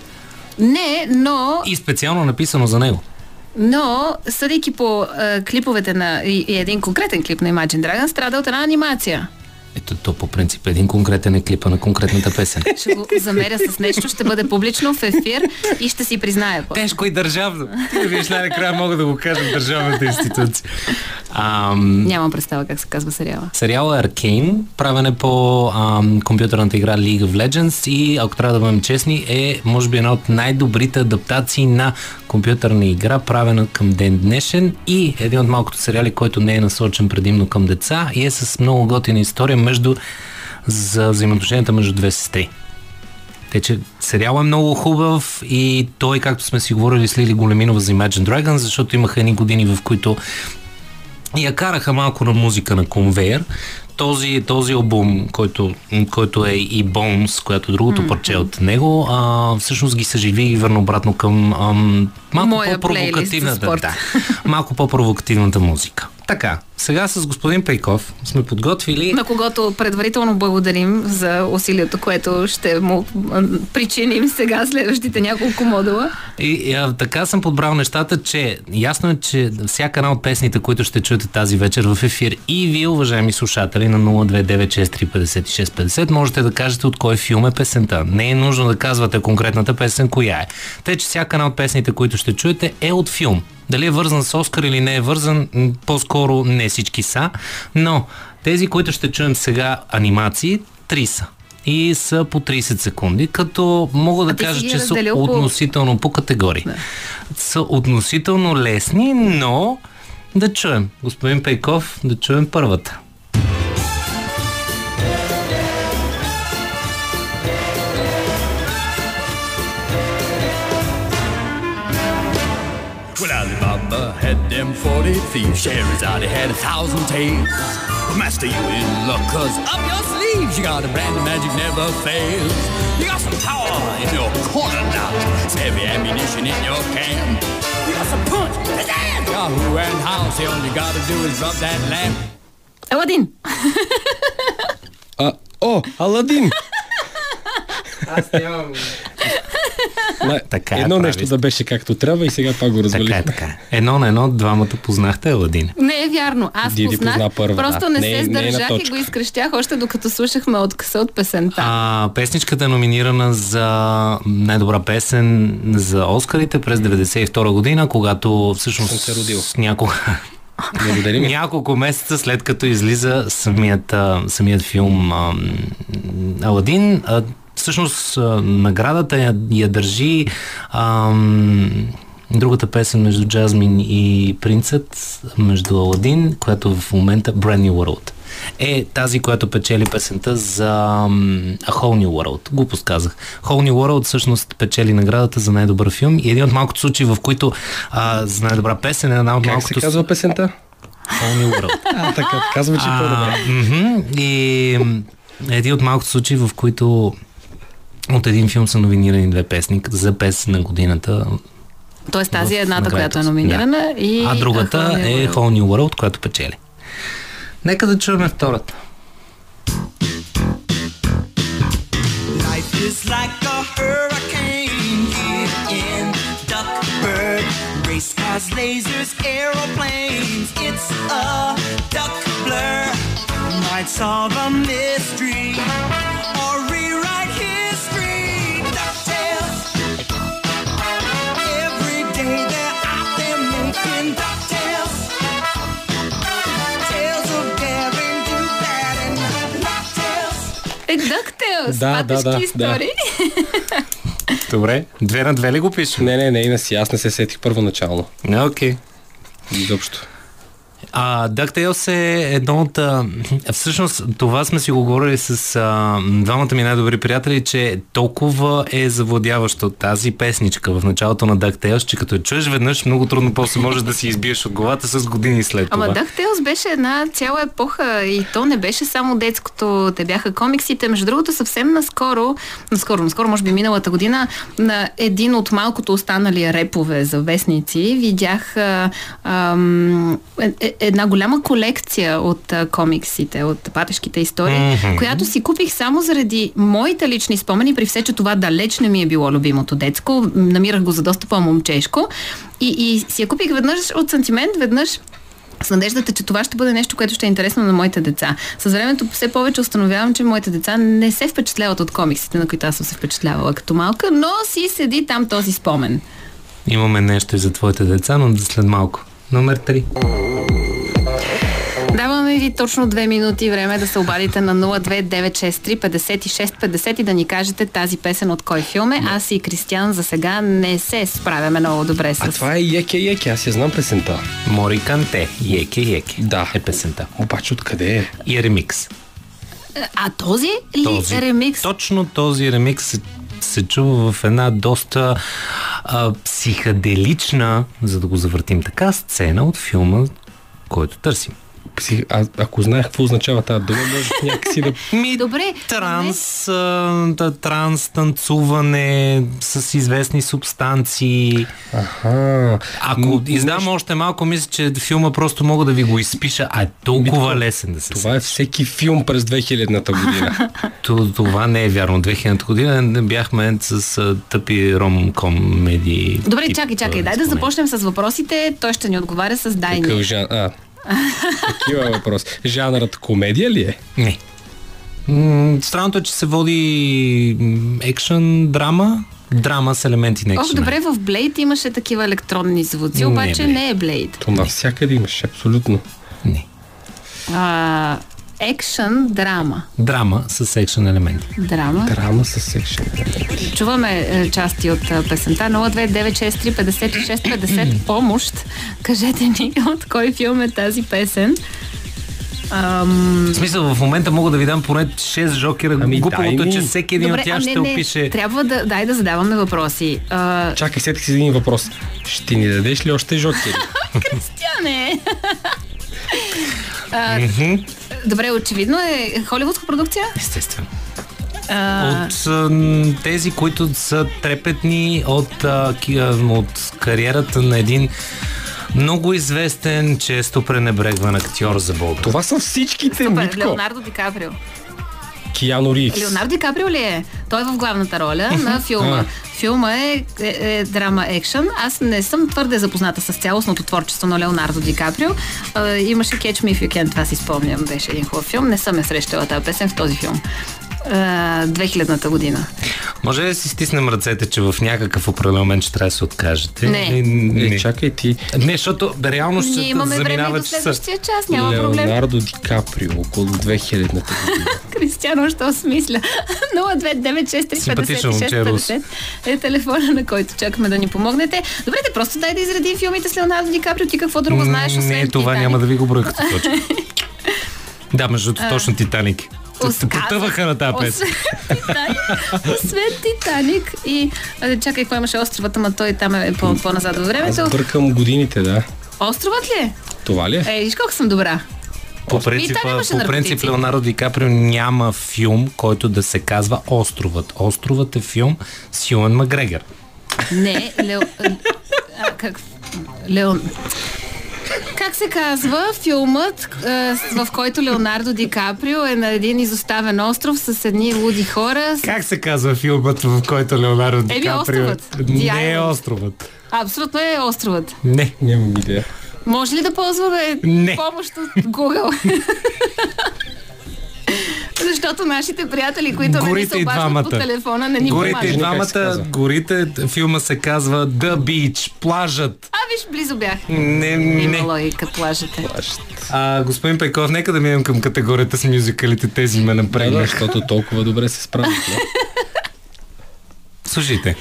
Не, но, И специално написано за него. но съдейки по е, клиповете на и, и един конкретен клип на Imagine Dragons, страда от една анимация. Ето то по принцип е един конкретен е клипа на конкретната песен. Ще го замеря с нещо, ще бъде публично в ефир и ще си призная. после. Тежко и държавно. Ти да видиш най-накрая мога да го кажа в държавната институция. Ам, Нямам представа как се казва сериала. Сериала е Arcane, правен е по ам, компютърната игра League of Legends и, ако трябва да бъдем честни, е може би една от най-добрите адаптации на компютърна игра, правена към ден днешен и един от малкото сериали, който не е насочен предимно към деца и е с много готина история между за взаимоотношенията между две сестри. Те, че сериал е много хубав и той, както сме си говорили с Лили Големинова за Imagine Dragons, защото имаха едни години, в които я караха малко на музика на конвейер. Този, този албум, който, който е и Bones, която е другото mm-hmm. парче от него, а, всъщност ги съживи и върна обратно към ам, малко Моя плейлист за по-провокативната, спорт. да, малко по-провокативната музика. Така, сега с господин Пейков сме подготвили На когото предварително благодарим за усилието, което ще му причиним сега следващите няколко модула. И, и а, така съм подбрал нещата, че ясно е, че всяка една от песните, които ще чуете тази вечер в ефир и вие, уважаеми слушатели на 029635650, можете да кажете от кой филм е песента. Не е нужно да казвате конкретната песен, коя е. Те, че всяка една от песните, които ще чуете, е от филм. Дали е вързан с Оскар или не е вързан, по-скоро не всички са, но тези, които ще чуем сега анимации, три са. И са по 30 секунди, като мога да А кажа, че са разделил по- относително по категории. Са относително лесни, но да чуем. Господин Пейков, да чуем първата. had them 40 thieves. Sherazade had a thousand tales. But master, you in luck, cause up your sleeves you got a brand of magic never fails. You got some power in your corner now. It's heavy ammunition in your can. You got some punch, pizzazz! Got who and how, See, all you gotta do is rub that lamp. Aladdin! uh, oh, Aladdin! That's the only... На, Така е, едно прави нещо да беше както трябва и сега пак го Така развалихме. е, така е. Едно на едно, двамата познахте Аладин. Не е вярно. Аз Диди познах, позна първа, просто да. не, Не е- се не е сдържах и точка. го изкрещях още докато слушахме откъса от песента. А, песничката е номинирана за най-добра песен за Оскарите през 92 година, когато всъщност Съм се родил. с няколко, Благодарим. няколко месеца след като излиза самият, самият филм Аладин, всъщност наградата я, я държи а, м, другата песен между Джазмин и Принцът, между Аладин, която в момента Brand New World. е тази, която печели песента за A Whole New World. Глупост казах. Whole New World всъщност печели наградата за най-добър филм и един от малкото случаи, в които а, за най-добра песен е една от Как се малкото... казва песента? Whole New World. А, така, казва, че е по-добре. И м, един от малкото случаи, в които от един филм са номинирани две песни за песен на годината. Тоест тази е едната, която е номинирана Да. и... А другата Whole New е. Whole New World, която печели. Нека да чуем втората. Life is like a hurricane here in Duckburg. Race cars, lasers, aeroplanes. It's a duck blur. Might solve a mystery Е, DuckTales. Да, да, да, истории. Добре. Две на две ли го пишем? Не, не, не, и си, аз не се сетих първоначално. Окей. Изобщо. А, DuckTales е едно от... А, всъщност, това сме си го говорили с а, двамата ми най-добри приятели, че толкова е завладяващо тази песничка в началото на DuckTales, че като я чуеш веднъж, много трудно после можеш да си избиеш от главата с години след това. Ама DuckTales беше една цяла епоха и то не беше само детското, те бяха комиксите. Между другото, съвсем наскоро, наскоро, наскоро, може би миналата година, на един от малкото останали репове за вестници, видях а, ам, е, е, една голяма колекция от а, комиксите, от патешките истории, Мгм. която си купих само заради моите лични спомени, при все, че това далеч не ми е било любимото детско. Намирах го за доста по-момчешко. И, и си я купих веднъж от сантимент, веднъж с надеждата, че това ще бъде нещо, което ще е интересно на моите деца. С времето все повече установявам, че моите деца не се впечатляват от комиксите, на които аз съм се впечатлявала като малка, но си седи там този спомен. Имаме нещо и за твоите деца, но след малко. Номер 3. Даваме ви точно две минути време да се обадите на 02963 56 50 и да ни кажете тази песен от кой филм е. Аз и Кристиан за сега не се справяме много добре с... А това е Еке Еке, аз я знам песента. Мори Канте. Еке Еке. Да. Е песента. Обаче откъде е? И е ремикс. А този ли този, ремикс? Точно този ремикс се, чува в една доста а, психоделична, за да го завъртим така, сцена от филма, който търсим. Псих... А, ако знаех какво означава тази дума, може някакси да... Ми, Добре, Транс, а, транс, танцуване с известни субстанции. Аха. Ако М, издам нещо- още малко, мисля, че филма просто мога да ви го изпиша, а е толкова лесен да се Това е всеки филм през 2000-та година. То, това не е вярно. 2000 година не бяхме с а, тъпи ром-ком медии. Добре, тип, чакай, чакай. Дай да започнем с въпросите. Той ще ни отговаря с дай Какъв жан... А, такива въпрос. Жанрът комедия ли е? Не. М, Странното е, че се води екшън, драма, драма с елементи на Ох, екшън. добре, в Блейд имаше такива електронни звуци, Не, обаче бе. не е Блейд. То навсякъде имаш, абсолютно. Не. А, екшън, драма. Драма с екшън елементи. Драма. Драма с секшен. Чуваме е, части от е, песента 02963 56 50 помощ. Кажете ни от кой филм е тази песен. Ам, В смисъл, в момента мога да ви дам поне 6 жокера. Ами, Глупавото е, че всеки един добре, от тях а не, ще не, опише. трябва да, дай да задаваме въпроси. А, Чакай, сетих си един въпрос. Ще ни дадеш ли още жокери? Кристиане! а, добре, очевидно е холивудска продукция. Естествено. А, От а, тези, които са трепетни от, а, от кариерата на един много известен, често пренебрегван актьор за Бога. Това са всичките, супер, Митко. Леонардо Ди Каприо. Киано Ривз. Леонардо Ди Каприо ли е? Той е в главната роля на филма. Филма е, е, е драма екшън. Аз не съм твърде запозната с цялостното творчество на Леонардо Ди Каприо. А, имаше Catch Me If You Can, това си спомням, беше един хубав филм. Не съм я срещала тази песен в този филм. А, 2000-та година. Може ли да си стиснем ръцете, че в някакъв определен момент ще трябва да се откажете? Не. Е, не. Е, чакай ти. не, защото реално ще Ние имаме време до следващия час, няма проблем. Леонардо Ди Каприо, около 2000-та година. Кристиано, що смисля? 02963 Симпатично момче, 56 Рус. 50 е телефона, на който чакаме да ни помогнете. Добре, те просто дай да изредим филмите с Леонардо Ди Каприо. Ти какво друго знаеш, освен Не, това Титаник? няма да ви го броя като точка. Да, между другото, точно Титаник. Ос- Потъваха на тази песен. Освен Титаник, освен Титаник и... а, Чакай, какво имаше островът, ама той там е по- по-назад във Аз времето. бъркам годините, да. Островът ли е? Това ли е? Е, виж колко съм добра. По принцип, по принцип. Леонардо Ди Каприо няма филм, който да се казва Островът. Островът е филм с Юан Макгрегор. Не, Лео... А, как... Леон... Как се казва филмът, с- в който Леонардо Ди Каприо е на един изоставен остров с едни луди хора? Как се казва филмът, в който Леонардо Ди Еми, Каприо... Островът. Не е. Островът. Абсолютно е островът. Не. Нямам идея. Може ли да ползваме Не. помощ от Google? Защото нашите приятели, които не ни Горите се и обаждат по телефона, не ни Горите и помагат. Се двамата, горите, филма се казва The Beach, плажът. А, виж, близо бях. Не, Има не. логика, плажете. А, господин Пейков, нека да минем към категорията с мюзикалите. Тези ме да, напрегнаха. защото толкова добре се справят. не? Слушайте.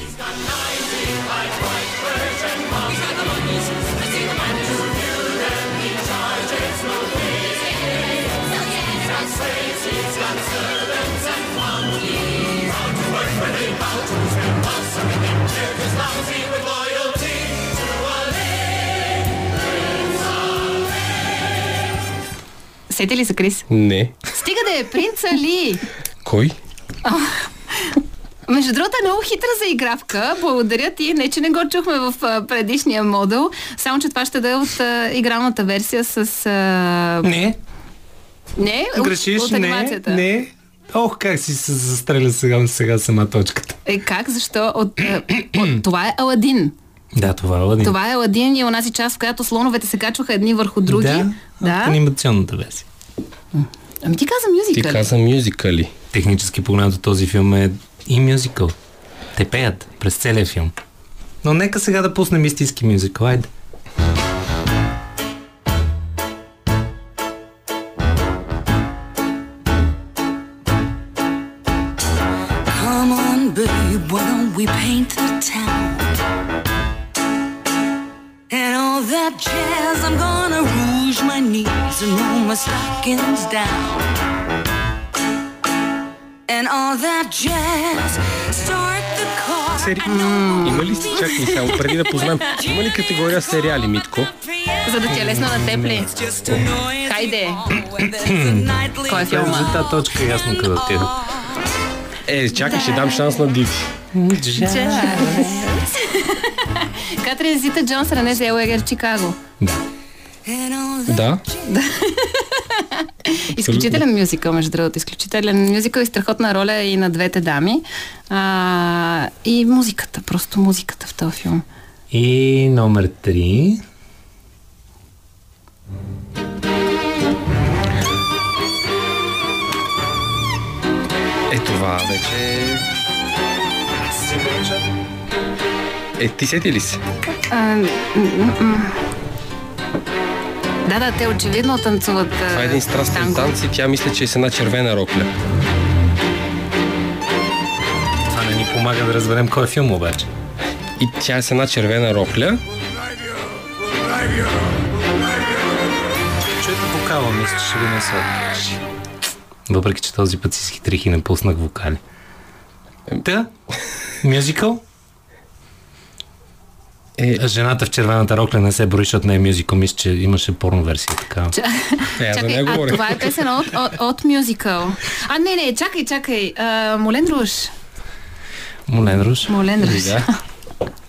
Сети ли се, Крис? Не. Стига да е принца ли? Кой? Между другото е много хитра заигравка. Благодаря ти. Не, че не го чухме в а, предишния модул. Само, че това ще да е от а, игралната версия с... А... Не, Не, от, грешиш, от не, анимацията. не. Ох, как си се застреля сега, сега сама точката. Е, как? Защо? От, от, това е Аладин. Да, това е Аладин. Това е Аладин и е онази част, в която слоновете се качваха едни върху други. Да, да. от анимационната версия. Ами ти каза Ти мюзикъл. каза мюзикали. Технически погледнато този филм е и мюзикъл. Те пеят през целия филм. Но нека сега да пуснем истински мюзикъл. Айде. Stockings down. And all that jazz, start the car. Сери... Има ли, чакай само, преди да познам, има ли категория сериали, Митко? За да ти е лесно на теб ли? Хайде. Кой е филма? За тази точка е ясно къде ти е. Е, чакай, ще дам шанс на Диди. Катрин Зита Джонс, Рене Зелегер, Чикаго. Да. Да. Изключителен мюзикъл, между другото. Изключителен мюзикъл и страхотна роля и на двете дами. А, и музиката, просто музиката в този филм. И номер 3. Е, това вече... Е, ти сети ли си? А, м- м- м. Да, да, те очевидно танцуват Това е един страстен танц и тя мисля, че е с една червена рокля. Това не ни помага да разберем кой е филм обаче. И тя е с една червена рокля. Чуйте вокала, мисля, че ще го насочи. Въпреки, че този път си изхитрих и не пуснах вокали. Та, мюзикъл? Е, А Жената в червената рокля не се брои, защото не е мюзикъл. Мисля, че имаше порно версия така. е, аз за Чакай, нея а това е песен от, от, от мюзикъл. А, не, не, чакай, чакай. А, Молен Руш. Молен Руш. Молен Руш. Да.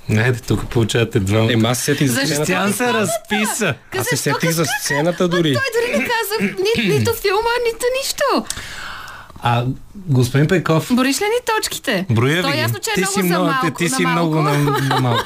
Не, тук получавате два. Е, аз се сетих за сцената. Тя се разписа. Аз се сетих за сцената дори. Той дори не каза ни, нито филма, нито нищо. А, господин Пейков, Бориш ли ни точките? Броя ви е ги. ясно, че е ти много си за много, малко. ти на си много на малко.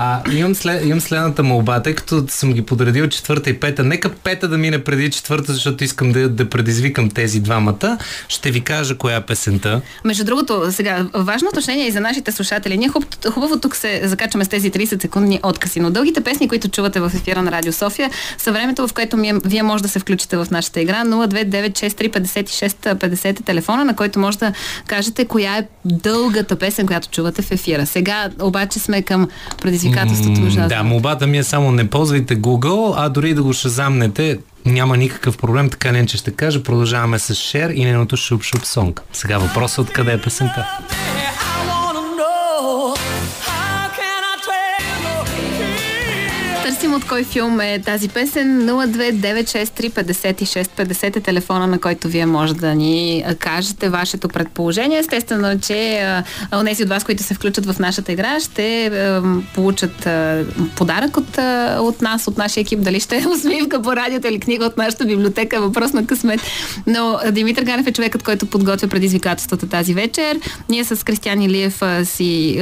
А, имам, след, имам следната молба, тъй като съм ги подредил четвърта и пета. Нека пета да мине преди четвърта, защото искам да, да предизвикам тези двамата. Ще ви кажа коя е песента. Между другото, сега, важно уточнение и за нашите слушатели. Ние хуб, хубаво тук се закачаме с тези 30 секундни откъси, но дългите песни, които чувате в ефира на Радио София, са времето, в което ми, вие може да се включите в нашата игра. 029635650 е телефона, на който може да кажете коя е дългата песен, която чувате в ефира. Сега обаче сме към предизвикателството предизвикателството М, ужасно. Да, молбата ми е само не ползвайте Google, а дори да го шазамнете, няма никакъв проблем, така не че ще кажа. Продължаваме с Шер и нейното Шуп Шуп Сонг. Сега въпросът откъде е песента. От кой филм е тази песен. 029635650 е телефона, на който вие може да ни кажете вашето предположение. Естествено, че а, онези от вас, които се включат в нашата игра, ще получат подарък от, от нас, от нашия екип. Дали ще е усмивка по радиото или книга от нашата библиотека, е въпрос на късмет. Но Димитър Ганев е човекът, който подготвя предизвикателствата тази вечер. Ние с Кристиан Илиев си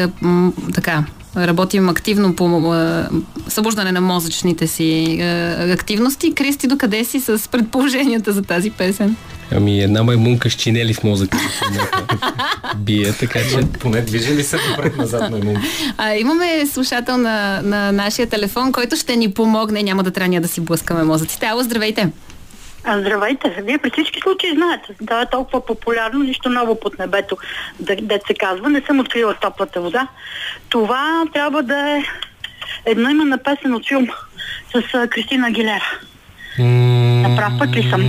така работим активно по а, събуждане на мозъчните си а, активности. Кристи, докъде си с предположенията за тази песен? Ами една маймунка с чинели в мозъка. Бие, така че... Поне движи ли се напред-назад на мум? А, имаме слушател на, на нашия телефон, който ще ни помогне. Няма да трябва ние да си блъскаме мозъците. Ало, здравейте! Здравейте! Вие при всички случаи знаете, това е толкова популярно, нищо ново под небето, да, дет се казва. Не съм открила топлата вода. Това трябва да е едно име на песен от филм с а, Кристина Агилера. На прав път ли съм?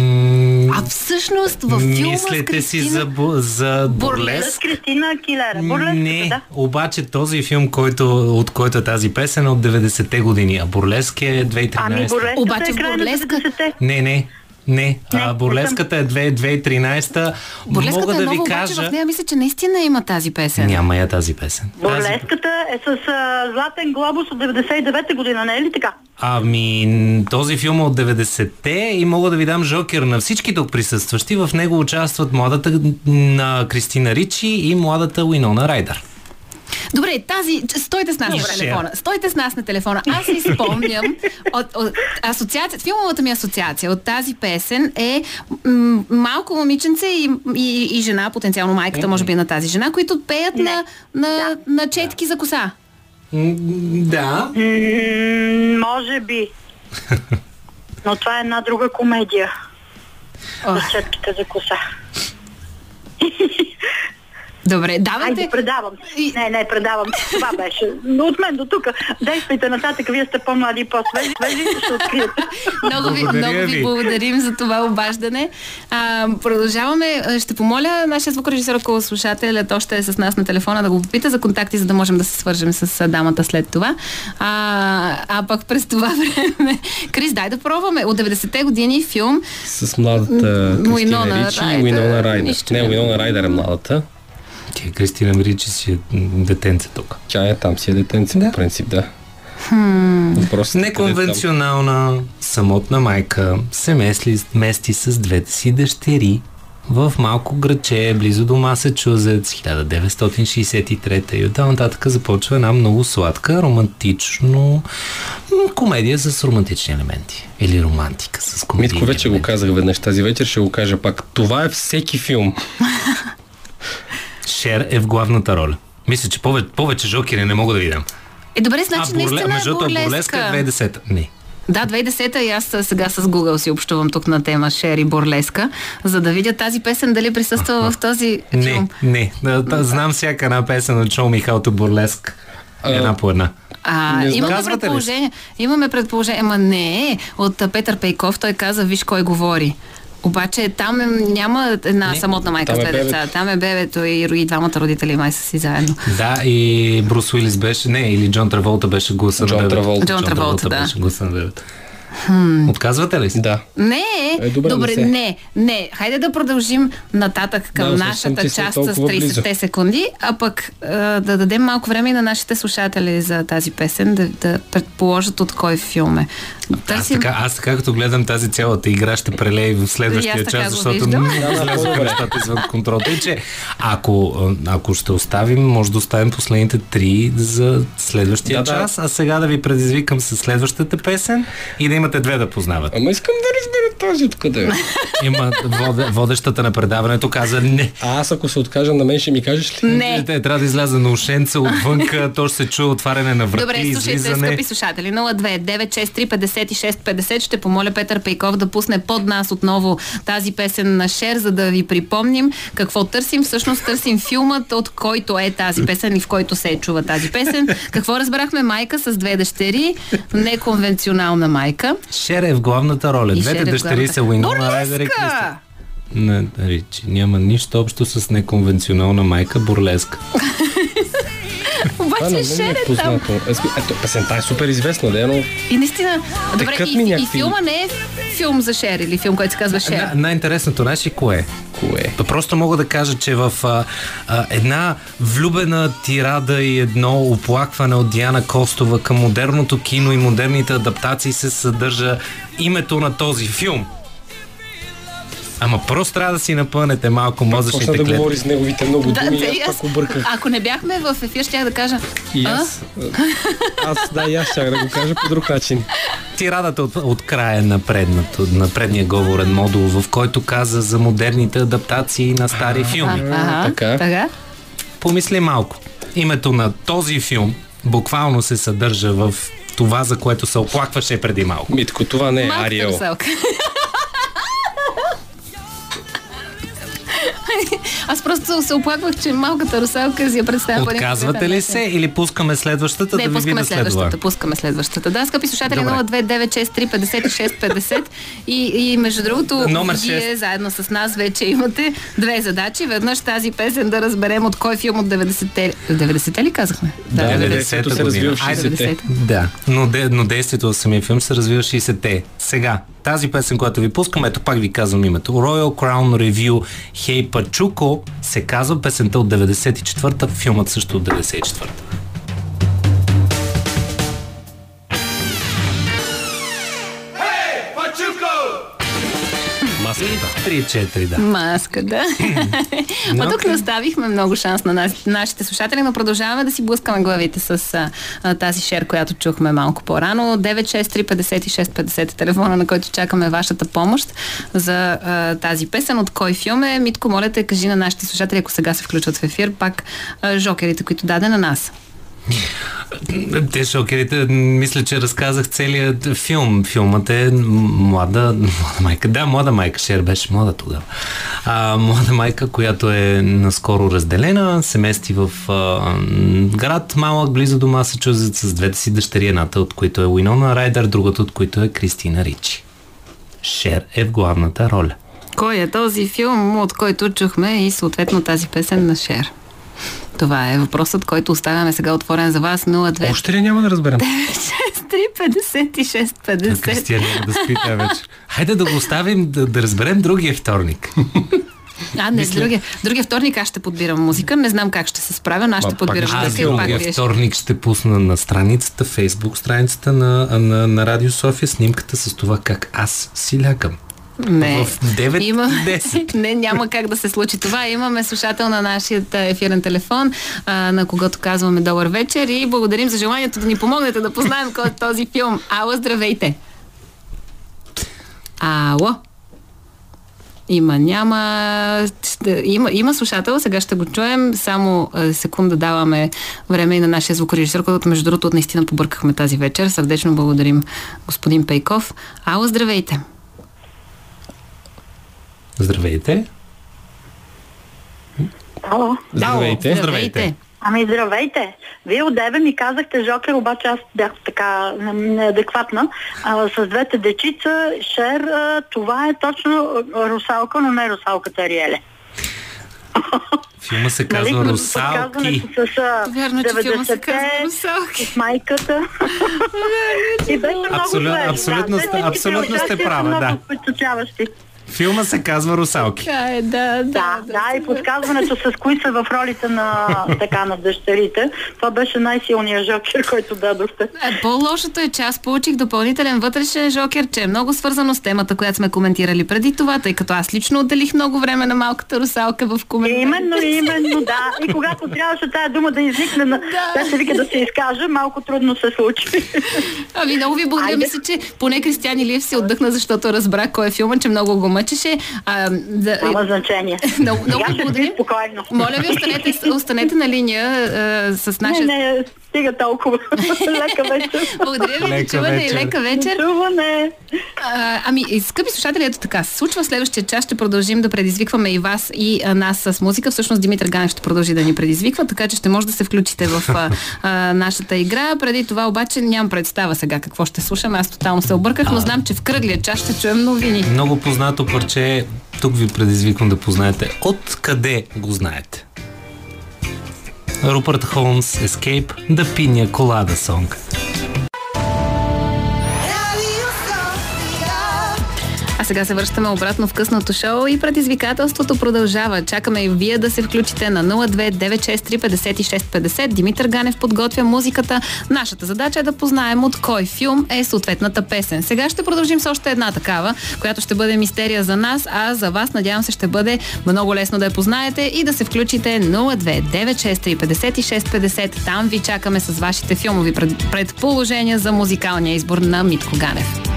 А всъщност във филма Мислете с си Кристина... за, бу- за С Бурлеск? Кристина Агилера. Бурлеската, Не, да. обаче този филм, който, от който е тази песен е от 90-те години, а Бурлеск е 2013. Ами Бурлеската Обаче е в края на Бурлеска- 90-те. Не, не. Не, а не бурлеската е 2 2013. Бурлеската Мога е да нова, ви обаче кажа. в нея мисля, че наистина има тази песен. Няма я тази песен. Бурлеската е с а, Златен глобус от 99-та година, не е ли така? Ами, този филм е от 90-те и мога да ви дам жокер на всички тук присъстващи. В него участват младата на Кристина Ричи и младата Уинона Райдър. Добре, тази... Стойте с нас на телефона. Стойте с нас на телефона. Аз си спомням от, от асоциация, филмовата ми асоциация от тази песен е м- малко момиченце и, и, и жена, потенциално майката, може би на тази жена, които пеят Не. на, на, на четки за коса. М, Да. М, може би. Но това е една друга комедия. Ох. С четките за коса. Добре, давайте... Айде, предавам. И- Не, не, предавам. Това беше. Но от мен до тук. Действайте нататък, вие сте по-млади и по-свежи. Свежи ще откриете. Много ви, много ви благодарим за това обаждане. А, продължаваме. Ще помоля нашия звукорежисер, ако слушателят още е с нас на телефона, да го попита за контакти, за да можем да се свържем с дамата след това. А, а пък през това време... Крис, дай да пробваме. От 90-те години филм С младата Кристина Ричи и Уинона Райдър. Нищо Не, няма. Уинона Райдър е младата. Тя Кристина Ричи си е детенце тук. Тя е там си е детенце, по принцип, да. Въпросът е там. Неконвенционална самотна майка се месли, мести с двете си дъщери в малко градче, близо до Масачузетс, 1963 и оттам нататък започва една много сладка, романтично комедия с романтични елементи. Или романтика с комедия. Митко вече го казах веднъж тази вечер, ще го кажа пак. Това е всеки филм. Шер е в главната роля. Мисля, че повече, повече жокери не мога да ви дам. Е, добре, значи наистина между е бурлеска. бурлеска е 2010. Не. Да, 2010-та и аз а, сега с Google си общувам тук на тема Шери Бурлеска, за да видя тази песен дали присъства в този Не, филм. не. Да, да, знам всяка една песен от Шоу Михалто Бурлеск. Една по една. А, Не имаме Казвате ли? предположение. Имаме предположение. Ама не, от а, Петър Пейков той каза, виж кой говори. Обаче там е, няма една Не, самотна майка с е две деца. Там е бебето и, и двамата родители май са си заедно. Да, и Брус Уилис беше, не, или Джон Траволта беше гласа Джон на бебето. Траволта. Джон Траволта, да. беше гласа на бебето. Отказвате ли си? Да. Не, Е, добре, добре, не не, не. Хайде да продължим нататък към Да, нашата сме част с толкова 30 близо. секунди, а пък а, да дадем малко време и на нашите слушатели за тази песен, да, да предположат от кой филм е. Аз Търсим... така, аз така като гледам тази цялата игра, ще прелея и в следващия аз така час, защото нещата извън контрол. Тъй, че ако, ако ще оставим, може да оставим последните три за следващия Да, да. час, а сега да ви предизвикам с следващата песен и да имате две да познават. Ама искам да разбера този откъде. е. Има воде, водещата на предаването каза не. А аз ако се откажа на мен, ще ми кажеш ли? Не. Те трябва да изляза на ушенца отвънка, то ще се чуе отваряне на врати, Добре, слушайте, излизане. скъпи слушатели, 02 963 56 50 ще помоля Петър Пейков да пусне под нас отново тази песен на Шер, за да ви припомним какво търсим. Всъщност търсим филмът, от който е тази песен и в който се чува тази песен. Какво разбрахме? Майка с две дъщери, неконвенционална майка. Шер е в главната роля. И Двете е дъщери главната. са Уинона Райдер и Кристи. Не, Ричи, няма нищо общо с неконвенционална майка бурлеска. Обаче мен ми Шер е там. Е, Ето, песента е супер известна, да, но И наистина, добре, и, ми и, някакви- филма не е филм за Шер или филм, който се казва Шер. На, най-интересното, знаеш ли кое е? кое? Просто мога да кажа, че в а, а, една влюбена тирада и едно оплакване от Диана Костова към модерното кино и модерните адаптации се съдържа името на този филм. Ама просто трябва да си напънете малко Почна мозъчните да клетки. говори с неговите много Да, думи да, аз аз, пак обърках. ако не бяхме в ефир, ще да кажа. И а? аз, аз, да, и аз щях да го кажа по друг начин. Тирадата от, от края на, предното, на предния говорен модул, в който каза за модерните адаптации на стари филми. Ага, така. така. Помисли малко. Името на този филм буквално се съдържа в това, за което се оплакваше преди малко. Митко, това не е Ариел. Аз просто се оплаквах, че малката русалка си я представя Отказвате ли се или пускаме следващата Не, да ви пускаме видя следва? следващата, пускаме следващата. Да, скъпи слушатели, Добре. 029635650 и, и между другото, Номер вие шест. заедно с нас вече имате две задачи. Веднъж тази песен да разберем от кой филм от 90-те... 90-те ли казахме? Да, 90-та детето се развива в година. 60-те. 90-те. Да, но, де, но действието в самия филм се развива в 60-те. Сега, тази песен, която ви пускам, ето пак ви казвам името. Royal Crown Review Hey Пачуко се казва песента от 94-та, филмът също от 94-та. Маската. 3-4, да. Маска, да. Ма тук не оставихме много шанс на нас, нашите слушатели, но продължаваме да си блъскаме главите с а, а, тази шер, която чухме малко по-рано. 9635650 е телефона, на който чакаме вашата помощ за а, тази песен. От кой филм е? Митко, моля те, кажи на нашите слушатели, ако сега се включват в ефир, пак а, жокерите, които даде на нас. Те шокерите, мисля, че разказах целият филм. Филмът е млада, млада майка. Да, млада майка. Шер беше млада тогава. А, млада майка, която е наскоро разделена, се мести в а, град малък, близо до Масачузетс, с двете си дъщери, едната от които е Уинона Райдер, другата от които е Кристина Ричи. Шер е в главната роля. Кой е този филм, от който чухме и съответно тази песен на Шер? Това е въпросът, който оставяме сега отворен за вас. 02 Още ли няма да разберем? 6 3 56 50. Кристина няма да спите вече. Хайде да го оставим, да, да разберем другия вторник. А, не, другия, другия вторник аз ще подбирам музика. Не знам как ще се справя, но аз ще пак подбирам Аз музика пак другия ще. вторник ще пусна на страницата, фейсбук страницата на, на, на Радио София снимката с това как аз си лягам. Не. В 9 Има... и 10. не, няма как да се случи това. Имаме слушател на нашия ефирен телефон, а, на когото казваме добър вечер и благодарим за желанието да ни помогнете да познаем кой е този филм. Ало, здравейте! Ало! Има, няма. Има, има слушател, сега ще го чуем. Само секунда даваме време и на нашия звукорежисьор, който между другото наистина побъркахме тази вечер. Сърдечно благодарим господин Пейков. Ало, здравейте! Здравейте. Ало. Здравейте. Здравейте! Ами здравейте! Вие отдеве ми казахте Жокер, обаче аз бях така не- неадекватна. А, с двете дечица, Шер, а, това е точно русалка, но не русалката Ариеле. Филма се Нали, казва с Русалки. подсказването С а, Вярно, че филма се 90-те, казва Русалки. С майката. И беше много Абсолютно- абсолютно да. абсолютно сте права, да. Филма се казва Русалки. Така е, да, да. Да, да, и подсказването с кои са в ролите на така на дъщерите. Това беше най-силният жокер, който дадохте. Е, По-лошото е, че аз получих допълнителен вътрешен жокер, че е много свързано с темата, която сме коментирали преди това, тъй като аз лично отделих много време на малката русалка в коментар. Именно, именно, да. И когато трябваше тая дума да изникне, на... да. се вика да се изкаже, малко трудно се случи. Ами много ви благодаря. Мисля, че поне Кристиан Илиев си отдъхна, защото разбра кой е филма, че много го мъчеше. А, да, Няма значение. много, много спокойно. Моля ви, останете, останете на линия а, с Не, нашия... не, стига толкова. Лека вечер. Благодаря ви, Лека чуване и лека вечер. Чуване. А, ами, и, скъпи слушатели, ето така. се Случва следващия час. Ще продължим да предизвикваме и вас и а, нас с музика. Всъщност Димитър Ганев ще продължи да ни предизвиква, така че ще може да се включите в а, а, нашата игра. Преди това обаче нямам представа сега какво ще слушаме. Аз тотално се обърках, но знам, че в кръглия час ще чуем новини. Много познато парче. Тук ви предизвиквам да познаете откъде го знаете. Рупърт Холмс, Escape, The Pina Colada Song. Сега се връщаме обратно в късното шоу и предизвикателството продължава. Чакаме и вие да се включите на 029635650. Димитър Ганев подготвя музиката. Нашата задача е да познаем от кой филм е съответната песен. Сега ще продължим с още една такава, която ще бъде мистерия за нас, а за вас надявам се ще бъде много лесно да я познаете и да се включите 029635650. Там ви чакаме с вашите филмови пред- предположения за музикалния избор на Митко Ганев.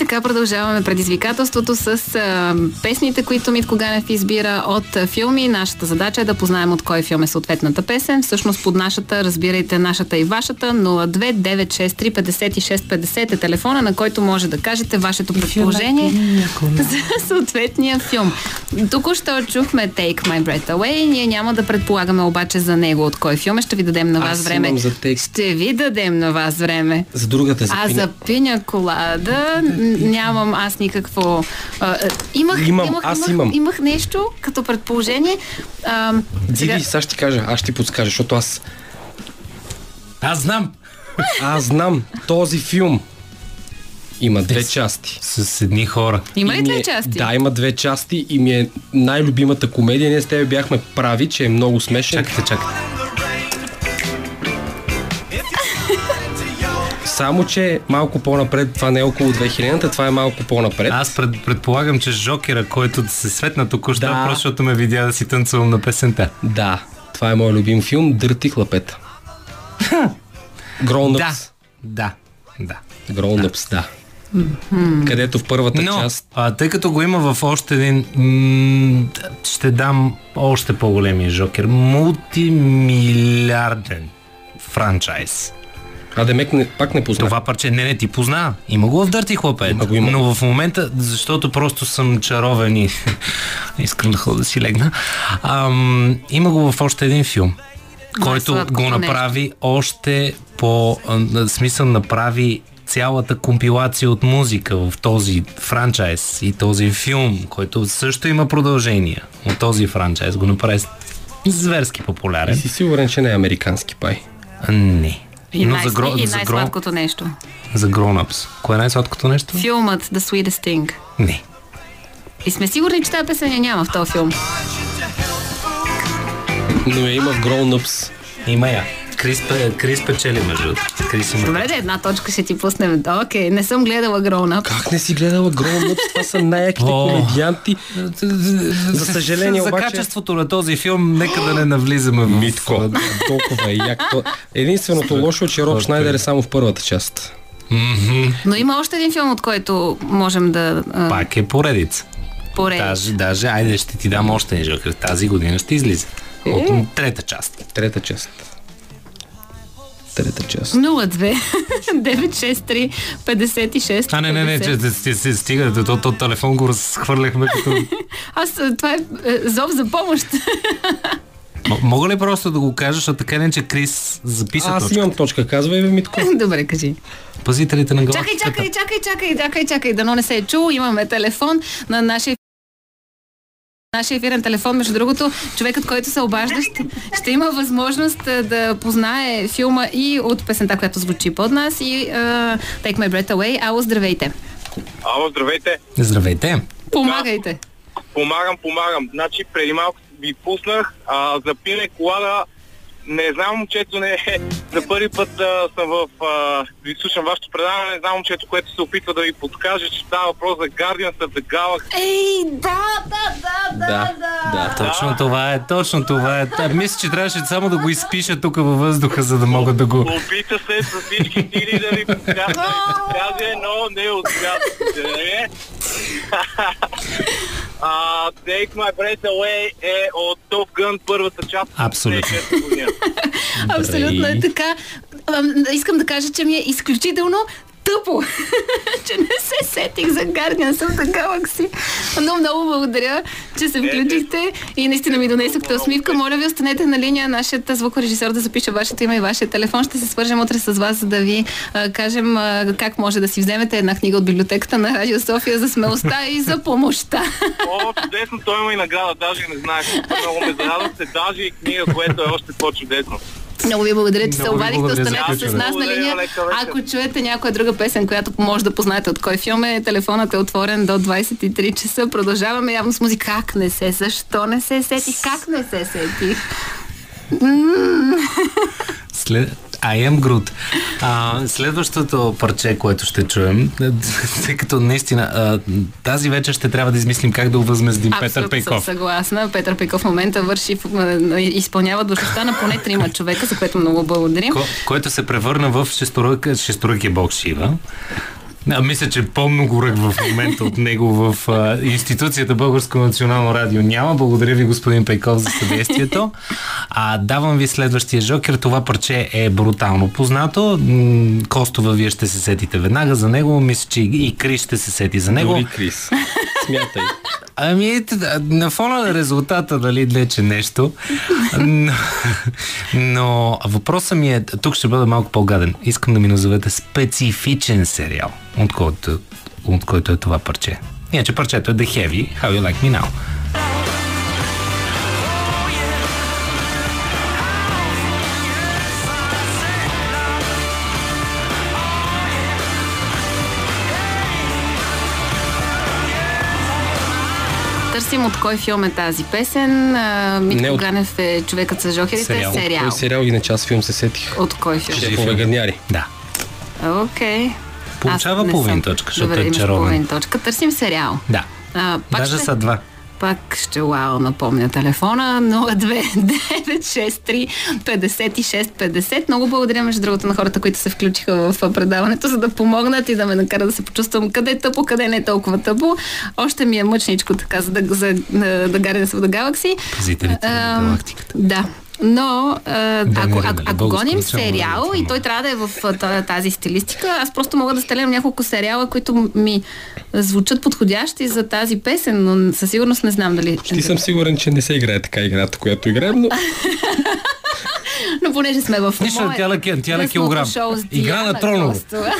Така продължаваме предизвикателството с а, песните, които Митко Ганев избира от филми. Нашата задача е да познаем от кой филм е съответната песен. Всъщност под нашата, разбирайте нашата и вашата, 029635650 е телефона, на който може да кажете вашето предположение за съответния филм. Току-що чухме Take My Breath Away. Ние няма да предполагаме обаче за него от кой филм е. Ще ви дадем на вас Аз време. имам за Take- Ще ви дадем на вас време. За другата за А пиня- за пиня колада нямам аз никакво... А, имах, Имам, имах, аз имах, имам. имах нещо като предположение. А, сега, Диди, сега ще ти кажа, аз ще ти подскажа, защото аз, Аз знам! аз знам този филм. Има две части. С едни хора. има ли две е- части? Да, има две части и ми е най-любимата комедия. Ние с тебе бяхме прави, че е много смешен. Чакайте, чакайте. Само, че малко по-напред, това не е около 2000-та, това е малко по-напред. Аз пред, предполагам, че Жокера, който се светна току-що, Да. просто защото ме видя да си танцувам на песента. Да, това е моят любим филм, Дърти хлапета. Grown Да, да, да. Grown Ups, да. Където в първата Но, част а, тъй като го има в още един, м- ще дам още по-големия Жокер. Мултимилиарден франчайз. А Демек не, пак не познах. Това парче, не, не, ти позна. Има го в Дърти хлапет. Има го, има. Но в момента, защото просто съм чаровен и искам да ходя да си легна, ам, има го в още един филм, който Най-сладкото го направи още по... а, смисъл направи цялата компилация от музика в този франчайз и този филм, който също има продължение от този франчайз, го направи зверски И популярен. си сигурен, че не е американски пай. А, Не. И, Но най- за, гро... и най-сладкото нещо. за grown-ups. Кое е най-сладкото нещо? Филмът The Sweetest Thing. Не. И сме сигурни, че тази песен я няма в този филм. Но я има в Grown Ups. Има я. Крис, Крис печели между другото. Крис има. Добре, да една точка ще ти пуснем. Окей, не съм гледала Up. Как не си гледала Ups? Това са най-яките комедианти. За съжаление За обаче... качеството на този филм, нека да не навлизаме в... Митко. Толкова е як. То- Единственото лошо е, че Роб Шнайдер е само в първата част. Но има още един филм, от който можем да а, Пак е поредица. поредиш. Даже, даже, айде ще ти дам още един жокер. Тази година ще излиза. От трета част. Трета част. Трета част. 02 963 56 А, не, не, не, че че- че- стига, то, то, то телефон го разхвърляхме като... Аз, а, това е, е зов за помощ. М- Мога ли просто да го кажа, защото така не че Крис записа Аз точка. имам точка, казва и Митко. Добре, кажи. Пазителите на Чакай, галактиката. чакай, чакай, чакай, чакай, чакай, дано не се е чул. Имаме телефон на нашия Нашия ефирен телефон, между другото, човекът, който се обажда, ще, ще има възможност да познае филма и от песента, която звучи под нас и uh, Take My Breath Away. Ало, здравейте! Ало, здравейте. Здравейте. Помагайте! Помагам, помагам. Значи преди малко ви пуснах а, за пине колада. Не знам момчето, не за първи път а, съм в... А, ви слушам вашето предаване, не знам момчето, което се опитва да ви подскаже, че става въпрос за Guardians of the Galaxy. Ей, да, да, да, Да, да. Точно това е, точно това е. Та, мисля, че трябваше само да го изпиша тук във въздуха, за да мога да го... Опита се с всички сили да ви подскаже, но не успя. А, Take My Breath Away е от Top Gun първата част. Абсолютно. 2006 година. Абсолютно е така. Ам, Искам да кажа, че ми е изключително тъпо, че не се сетих за Guardians of the Galaxy. Но много благодаря, че се включихте и наистина ми донесохте усмивка. Моля ви, останете на линия. Нашият звукорежисьор да запише вашето име и вашия телефон. Ще се свържем утре с вас, за да ви а, кажем а, как може да си вземете една книга от библиотеката на Радио София за смелостта и за помощта. О, чудесно, той има и награда, даже не знаех. Много ме зарадвате, даже и книга, което е още по-чудесно. Много ви благодаря, че се Много обадихте. Останете с нас на Благодаря, линия. Ако чуете някоя друга песен, която може да познаете от кой филм е, телефонът е отворен до 23 часа. Продължаваме явно с музика. Как не се? Защо не се сетих? Как не се сетих? След... I am Groot. А, следващото парче, което ще чуем, тъй като наистина а, тази вечер ще трябва да измислим как да увъзмездим Петър Абсолютно съм Пейков. съгласна. Петър Пейков в момента върши, изпълнява длъжността на поне трима човека, за което много благодарим. Ко, който се превърна в шесторък, шесторъки бог Шива. А, мисля, че по-много рък в момента от него в а, институцията Българско национално радио няма. Благодаря ви, господин Пейков, за съдействието. А, давам ви следващия жокер. Това парче е брутално познато. Костова, вие ще се сетите веднага за него. Мисля, че и Крис ще се сети за него. Дори Крис. Смятай. Ами, на фона на резултата, дали лече нещо. Но, но въпросът ми е, тук ще бъда малко по-гаден. Искам да ми назовете специфичен сериал, от който, от който е това парче. Иначе парчето е The Heavy, How You Like Me Now. Търсим от кой филм е тази песен. А, Не Митко от- Ганев е човекът с жокерите. Сериал. Сериал. Кой сериал иначе аз филм се сетих? От кой филм? Шефове гадняри. Да. Окей. Получава Аз не половин точка, защото Добре, е чаровен. половин точка. Търсим сериал. Да. А, пак Даже ще... са два. Пак ще уау, напомня телефона 02963 56 50. Много благодаря, между другото, на хората, които се включиха в предаването, за да помогнат и да ме накарат да се почувствам къде е тъпо, къде не е толкова тъпо. Още ми е мъчничко така, за да, за, да Guardians of the Galaxy. Пазителите на галактиката. Да. Но а, ако, не, ако, нали, ако гоним сериал и той трябва да е в та- тази стилистика, аз просто мога да стелям няколко сериала, които ми звучат подходящи за тази песен, но със сигурност не знам дали... Ти съм сигурен, че не се играе така играта, която играем, но Но понеже сме в Нищо, мое тя на тя килограм. Игра на.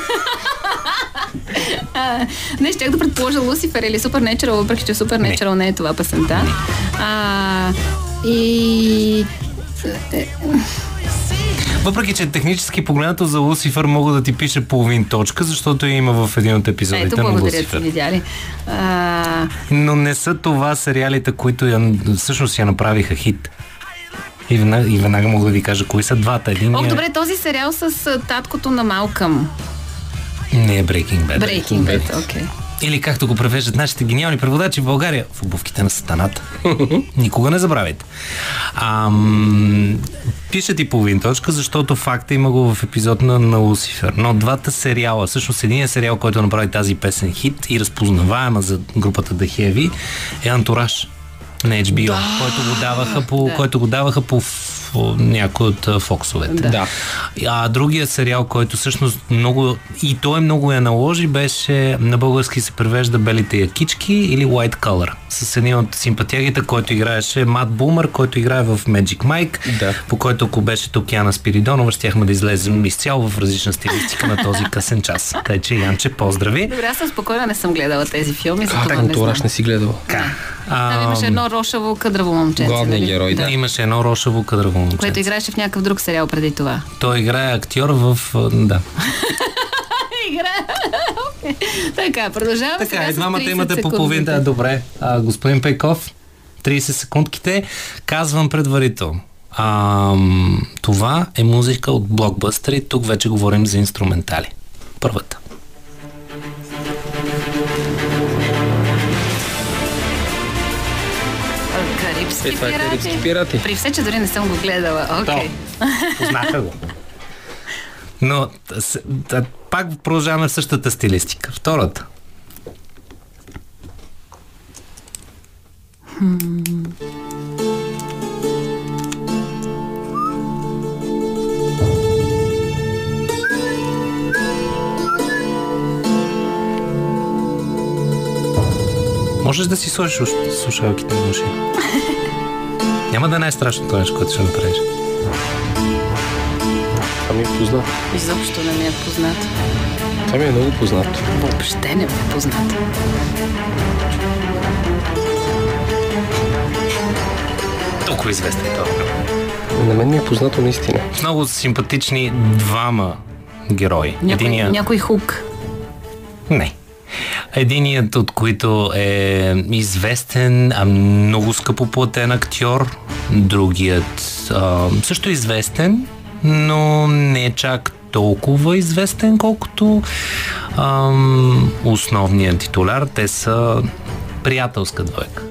А, не, щях да предположа Лусифер или Supernatural, въпреки че Supernatural не е това песента. А, и... е, Въпреки, че технически погледнато за Лусифър мога да ти пише половин точка, защото я има в един от епизодите Ето, на ти, Лусифър. видя ли. А, Но не са това сериалите, които я, всъщност я направиха хит. И веднага, и веднага мога да ви кажа кои са двата. Един О, е... добре, този сериал с таткото на Малкъм. Не е Breaking Bad. Breaking Bad, окей. Или както го превеждат нашите гениални преводачи в България, в обувките на сатаната. Никога не забравяйте. Ам, пиша ти половин точка, защото факта има го в епизод на, на Лусифер. Но двата сериала, всъщност един сериал, който направи тази песен хит и разпознаваема за групата The Heavy е Антураж на HBO, който го даваха по, който го даваха по о, някой от а, фоксовете. Да. А другия сериал, който всъщност много и той много я наложи, беше на български се превежда Белите якички или White Color. С един от симпатиягите, който играеше Мат Бумър, който играе в Magic Mike, Да. по който ако беше тук Яна Спиридонова, щяхме да излезем изцяло в различна стилистика на този късен час. Тъй, че Янче, поздрави. Добре, аз съм спокойна, не съм гледала тези филми, А, не не си гледал. Там имаше едно рошаво къдраво момченце. Главният нали? герой, да. Имаше едно рошево кадрово момче. Което играеше в някакъв друг сериал преди това. Той играе актьор в... Да. Игра. така, продължаваме Така, сега двамата 30 имате по половин. Да, добре. А, господин Пейков, 30 секундките. Казвам предварително. А, това е музика от блокбъстери. Тук вече говорим за инструментали. Първата. Карибски Е, това е пирати. Карибски пирати. При все, че дори не съм го гледала. Окей. Познаха го. Но пак продължаваме в същата стилистика. Втората. Можеш да си сложиш уш- слушалките на уши. Няма да е най-страшното нещо, което ще направиш. Това ми е познато. Изобщо не ми е познат. Това ми е много познато. Въобще не ми е познат. Толкова известен този филм. На мен ми е познато наистина. Много симпатични двама герои. Някой, Единият... някой хук. Не. Единият от които е известен, а много скъпо платен актьор. Другият а, също известен, но не е чак толкова известен, колкото ам, основният титуляр. Те са приятелска двойка,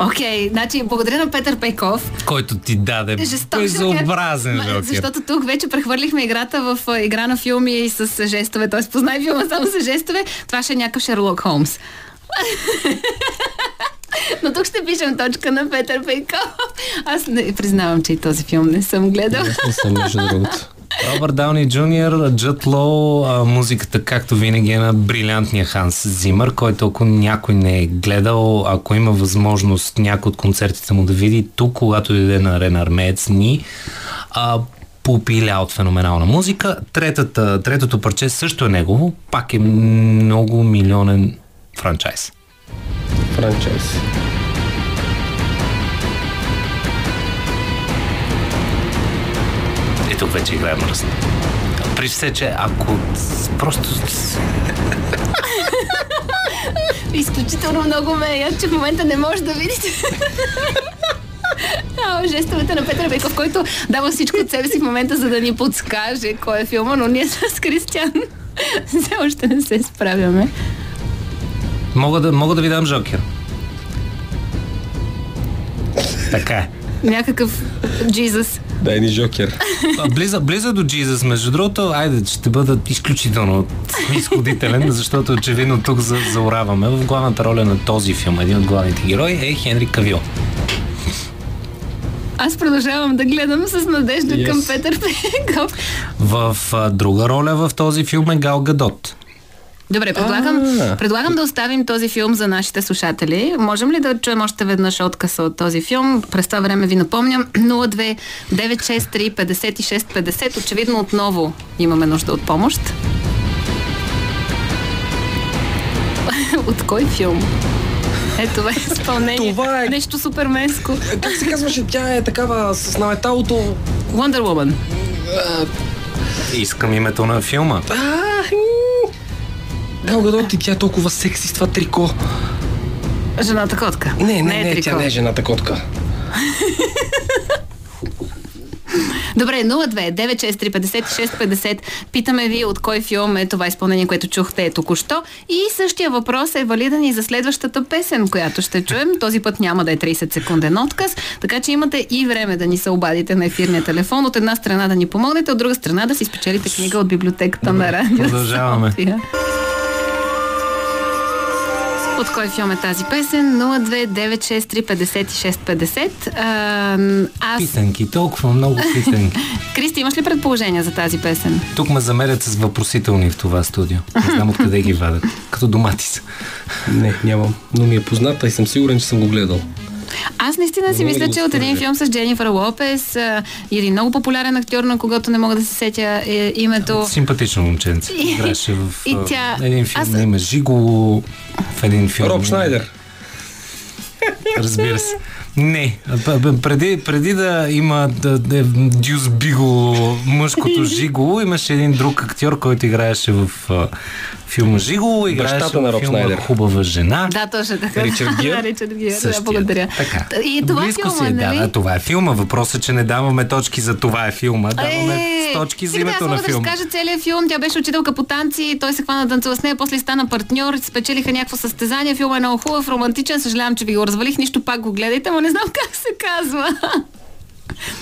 Окей, значи благодаря на Петър Пейков. който ти даде Жесток безобразен жокер. Защото тук вече прехвърлихме играта в игра на филми и с жестове. Т.е. познай филма само с жестове. Това ще е някакъв Шерлок Холмс. Но тук ще пишем точка на Петър Пейков. Аз не, признавам, че и този филм не съм гледал. Аз не съм между другото. Робърт Дауни Джуниор, Джът Лоу, музиката както винаги е на брилянтния Ханс Зимър, който ако някой не е гледал, ако има възможност някой от концертите му да види тук, когато дойде на Арена Армеец ни, а, попиля от феноменална музика. Третата, третото парче също е негово, пак е много милионен франчайз. Франчайз. И тук вече играе мръсна. При все, че ако просто Изключително много ме е, че в момента не може да видите. Жестовете на Петър Беков, който дава всичко от себе си в момента, за да ни подскаже кой е филма, но ние с Кристиан все още не се справяме. мога да, мога да ви дам жокер. Така е. Някакъв Джизъс. Дай ни Жокер. А, Близа, близа до Джизъс, между другото, айде, ще бъда изключително изходителен, защото очевидно тук за, заораваме. В главната роля на този филм, един от главните герои е Хенри Кавил. Аз продължавам да гледам с надежда Yes. към Петър Пеков. В а, друга роля в този филм е Гал Гадот. Добре, предлагам, А. предлагам да оставим този филм за нашите слушатели. Можем ли да чуем още веднъж откъса от този филм? През това време ви напомням 02 963 56 50. Очевидно отново имаме нужда от помощ. от кой филм? Ето това е изпълнение. Това е... Нещо суперменско. Как се казваше? Тя е такава с наметалото... Wonder Woman. Искам името на филма. Гал Гадот и тя е толкова секси с това трико. Жената котка. Не, не, е не, тя не е жената котка. Добре, 02 963 56 50. Питаме ви от кой филм е това изпълнение, което чухте току-що. И същия въпрос е валиден и за следващата песен, която ще чуем. Този път няма да е 30 секунден отказ, така че имате и време да ни се обадите на ефирния телефон. От една страна да ни помогнете, от друга страна да си спечелите книга от библиотеката на радио. продължаваме. София. От кой филм е тази песен? 029635650. А, аз... Питанки, толкова много питанки. Кристи, имаш ли предположения за тази песен? Тук ме замерят с въпросителни в това студио. Не знам откъде ги вадят. Като домати са. Не, нямам. Но ми е позната и съм сигурен, че съм го гледал. Аз наистина си мисля, че от един филм с Дженнифър Лопес а, и един много популярен актьор, на когото не мога да се сетя е, името. Симпатично момченце. И- Играше в и а, тя- един филм аз- на име Жиго, в един филм. Роб Шнайдер. Разбира се. Не, преди, преди да има да, да, Дюс Биго, мъжкото Жиго, имаше един друг актьор, който играеше в а, филма Жиго, играеше Бащата на Роб филма Шнайдер. Хубава жена. Да, точно така. Ричард Гир? Да, Ричард Гир, да, благодаря. Така. И това Близко филма, си е, нали? да, да, това е филма. Въпросът е, че не даваме точки за това е филма. Даваме Е, точки за името на мога да филма. разкажа целият филм. Тя беше учителка по танци, той се хвана да танцува с нея, после стана партньор, спечелиха някакво състезание. Филма е много хубав, романтичен. Съжалявам, че ви го развалих. Нищо пак го гледайте, но не знам как се казва.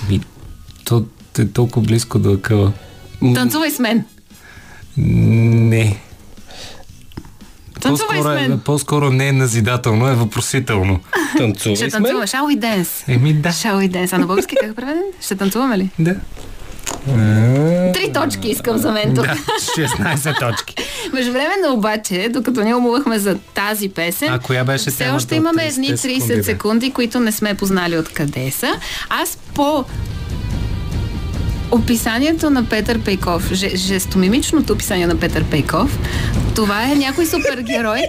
Ми, то е толкова близко до акъла. Танцувай с мен. Не. Танцувай с По-скоро, е, мен. по-скоро не е назидателно, е въпросително. Танцувай Ще с мен. танцуваме. Shall we dance? Еми да. Shall we dance? А на български как е преведен? Ще танцуваме ли? Да. Три точки искам за мен тук. Да, 16 точки. Междувременно обаче, докато ние умувахме за тази песен, А коя беше все още имаме 30 едни 30 секунди, секунди, които не сме познали откъде са. Аз по описанието на Петър Пейков, же, жестомимичното описание на Петър Пейков, това е някой супергерой.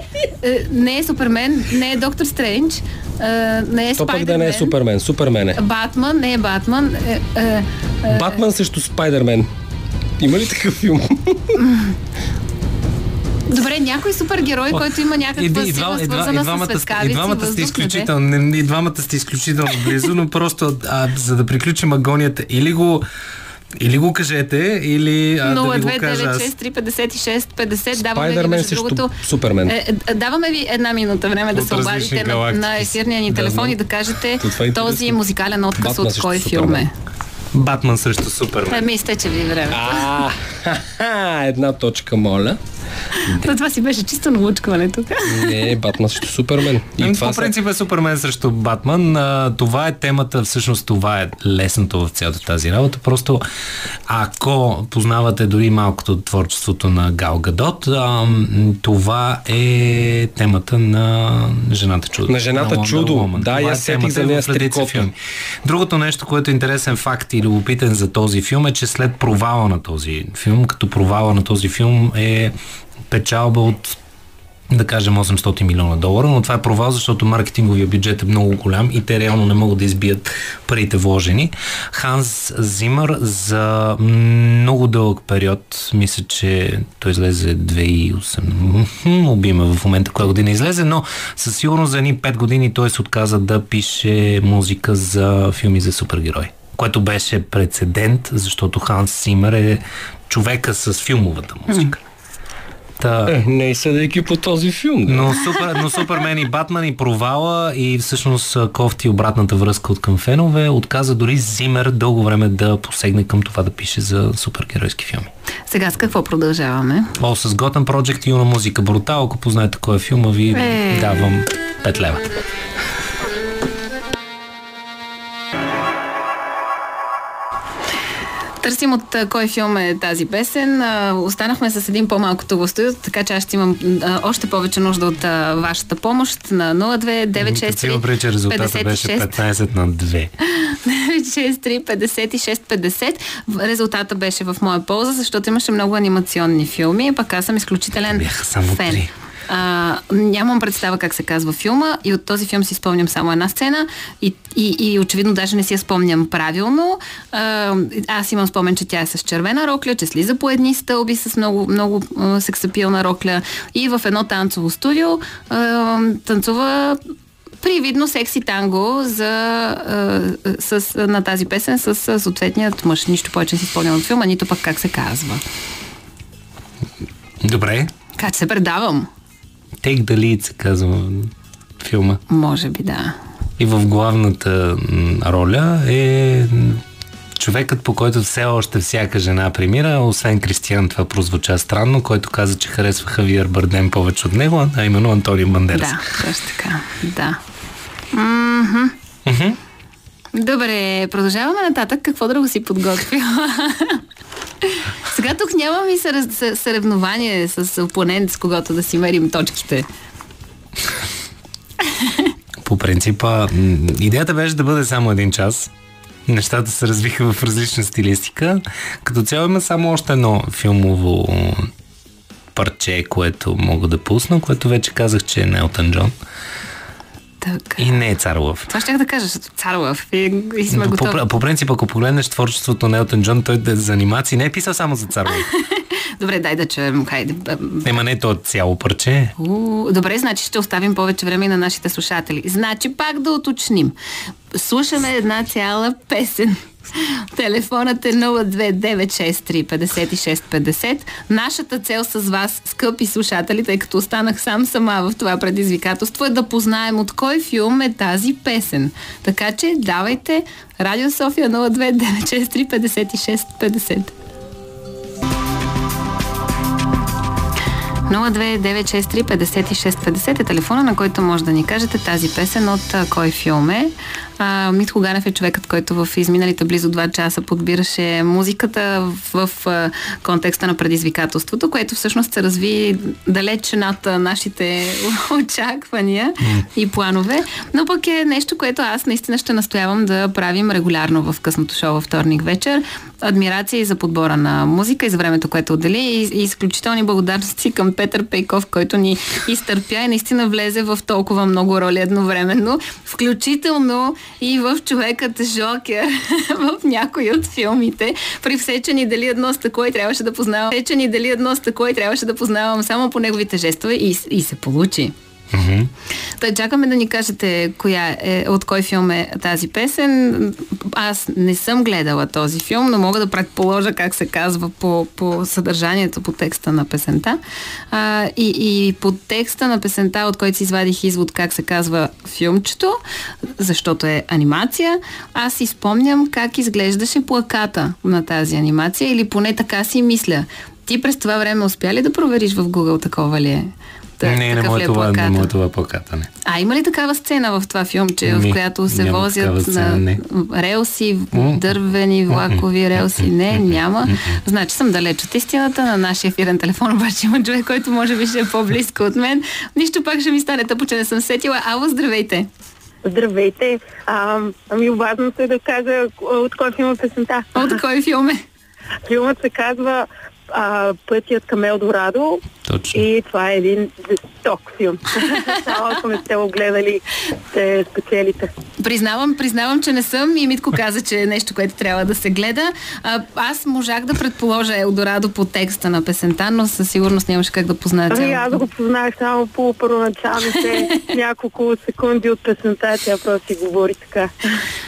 Е, Не е Супермен, не е Доктор Стрендж, е, не е То пък да не е. Супермен. Супермен е. Батман, не е Батман. Е, е, е, Батман срещу Спайдермен. Има ли такъв филм? Добре, някой супергерой, който има някаква и, и, два- и свързана с двамата, сте- светкавици, и двамата сте изключително, не, и двамата сте изключително близо, но просто а, за да приключим агонията, или го или го кажете, или а, да ви го кажа аз. 029635650 даваме ви между другото. Супермен. Е, е, даваме ви една минута време да От се обадите на, на ефирния ни Да, телефон знам. и да кажете е този музикален отказ от кой филм Супермен. е. Батман срещу Супермен. Еми, изтече ви време. А, една точка, моля. То това си беше чисто научкване тук. Не, Батман срещу Супермен. И Ами, това по принцип е Супермен срещу Батман. А, това е темата, всъщност това е лесното в цялата тази работа. Просто ако познавате дори малкото от творчеството на Гал Гадот, това е темата на Жената чудо. На Жената Wonder чудо. Да, Това и е аз сетих за нея с. Другото нещо, което е интересен факт и любопитен за този филм е, че след провала на този филм, като провала на този филм е печалба от да кажем 800 милиона долара, но това е провал, защото маркетинговия бюджет е много голям и те реално не могат да избият парите вложени. Ханс Зимър за много дълъг период, мисля, че той излезе 2008, убиме в момента коя година излезе, но със сигурност за едни 5 години той се отказа да пише музика за филми за супергерои което беше прецедент, защото Ханс Зимър е човека с филмовата музика. Та, Е, не и съдейки по този филм. Да. но, супер, но Супермен и Батман и провала и всъщност кофти обратната връзка от към фенове, отказа дори Зимер дълго време да посегне към това да пише за супергеройски филми. Сега с какво продължаваме? О, с Gotham Project и Юна музика Брутал, ако познаете кой е филма, ви Е. давам 5 лева. Търсим от кой филм е тази песен. Останахме с един по-малко тук в студиото, така че аз ще имам още повече нужда от вашата помощ на 02 Като си има преди, че резултата беше 15 на 2. 963 56 50. Резултата беше в моя полза, защото имаше много анимационни филми, пък аз съм изключителен Бяха само фен. три. А, нямам представа как се казва филма и от този филм си спомням само една сцена и, и, и очевидно даже не си я спомням правилно. А, аз имам спомен, че тя е с червена рокля, че слиза по едни стълби с много, много сексапилна рокля и в едно танцово студио а, танцува привидно секси танго за, а, с, на тази песен с съответният мъж. Нищо повече си спомням от филма, нито пък как се казва. Добре. Как се предавам? Take the lead се казва филма. Може би да. И в главната роля е човекът, по който все още всяка жена премира, освен Кристиан, това прозвуча странно, който каза, че харесва Хавиер Бардем повече от него, а именно Антонио Бандерас. Да, точно така. Да. Мгм. Мгм. Добре, продължаваме нататък. Какво друго си подготвил? Сега тук нямам и сър- съ- съревнование с опонент, с когото да си мерим точките. По принципа, идеята беше да бъде само един час. Нещата се развиха в различна стилистика. Като цяло има само още едно филмово парче, което мога да пусна, което вече казах, че е на Елтън Джон. Така. И не е Цар Лъв. Това ще да кажа, защото Царлав и, и сме по, готови. по, по принцип, ако погледнеш творчеството на Елтън Джон, той да- за анимации не е писал само за Цар Лъв. Добре, дай да чуем. Хайде. Ема не то цяло парче. У, добре, значи ще оставим повече време на нашите слушатели. Значи пак да уточним. Слушаме една цяла песен. Телефонът е 029635650. Нашата цел с вас, скъпи слушатели, тъй като останах сам сама в това предизвикателство, е да познаем от кой филм е тази песен. Така че давайте Радио София 029635650. 029635650 е телефона, на който може да ни кажете тази песен от кой филм е. А, Митко Ганев е човекът, който в изминалите близо 2 часа подбираше музиката в, контекста на предизвикателството, което всъщност се разви далеч над нашите очаквания и планове. Но пък е нещо, което аз наистина ще настоявам да правим регулярно в късното шоу във вторник вечер. Адмирация и за подбора на музика и за времето, което отдели и изключителни благодарности към Петър Пейков, който ни изтърпя и наистина влезе в толкова много роли едновременно, включително и в човекът Жокер в някои от филмите. При все, че ни дали едно стъкло и трябваше да познавам. Все, че ни дали едно стъкло и трябваше да познавам само по неговите жестове и, и се получи. Та чакаме да ни кажете коя е, от кой филм е тази песен. Аз не съм гледала този филм, но мога да предположа как се казва по, по съдържанието, по текста на песента. А, и, и по текста на песента, от който си извадих извод как се казва филмчето, защото е анимация, аз си спомням как изглеждаше плаката на тази анимация или поне така си мисля. Ти през това време успя ли да провериш в Google такова ли е? Не, не такъв му ли е е това, не му е това плаката, не. А има ли такава сцена в това филмче, в която се возят сцена, на не. релси, дървени, влакови релси? Не, няма. Значи съм далеч от истината. На нашия ефирен телефон обаче има човек, който може би ще е по-близко от мен. Нищо пак ще ми стане тъпо, че не съм сетила. Ало, здравейте! Здравейте. А, ами важното е да кажа от кой филм е песента. От кой филм е? Филмът се казва а, Пътят към Елдорадо Точно. и това е един жесток филм. Само ако не сте го гледали, ще спечелите. Признавам, признавам, че не съм и Митко каза, че е нещо, което трябва да се гледа. А, аз можах да предположа Елдорадо по текста на песента, но със сигурност нямаше как да позная Ами аз го познах само по първоначалните няколко секунди от песента, тя просто си говори така.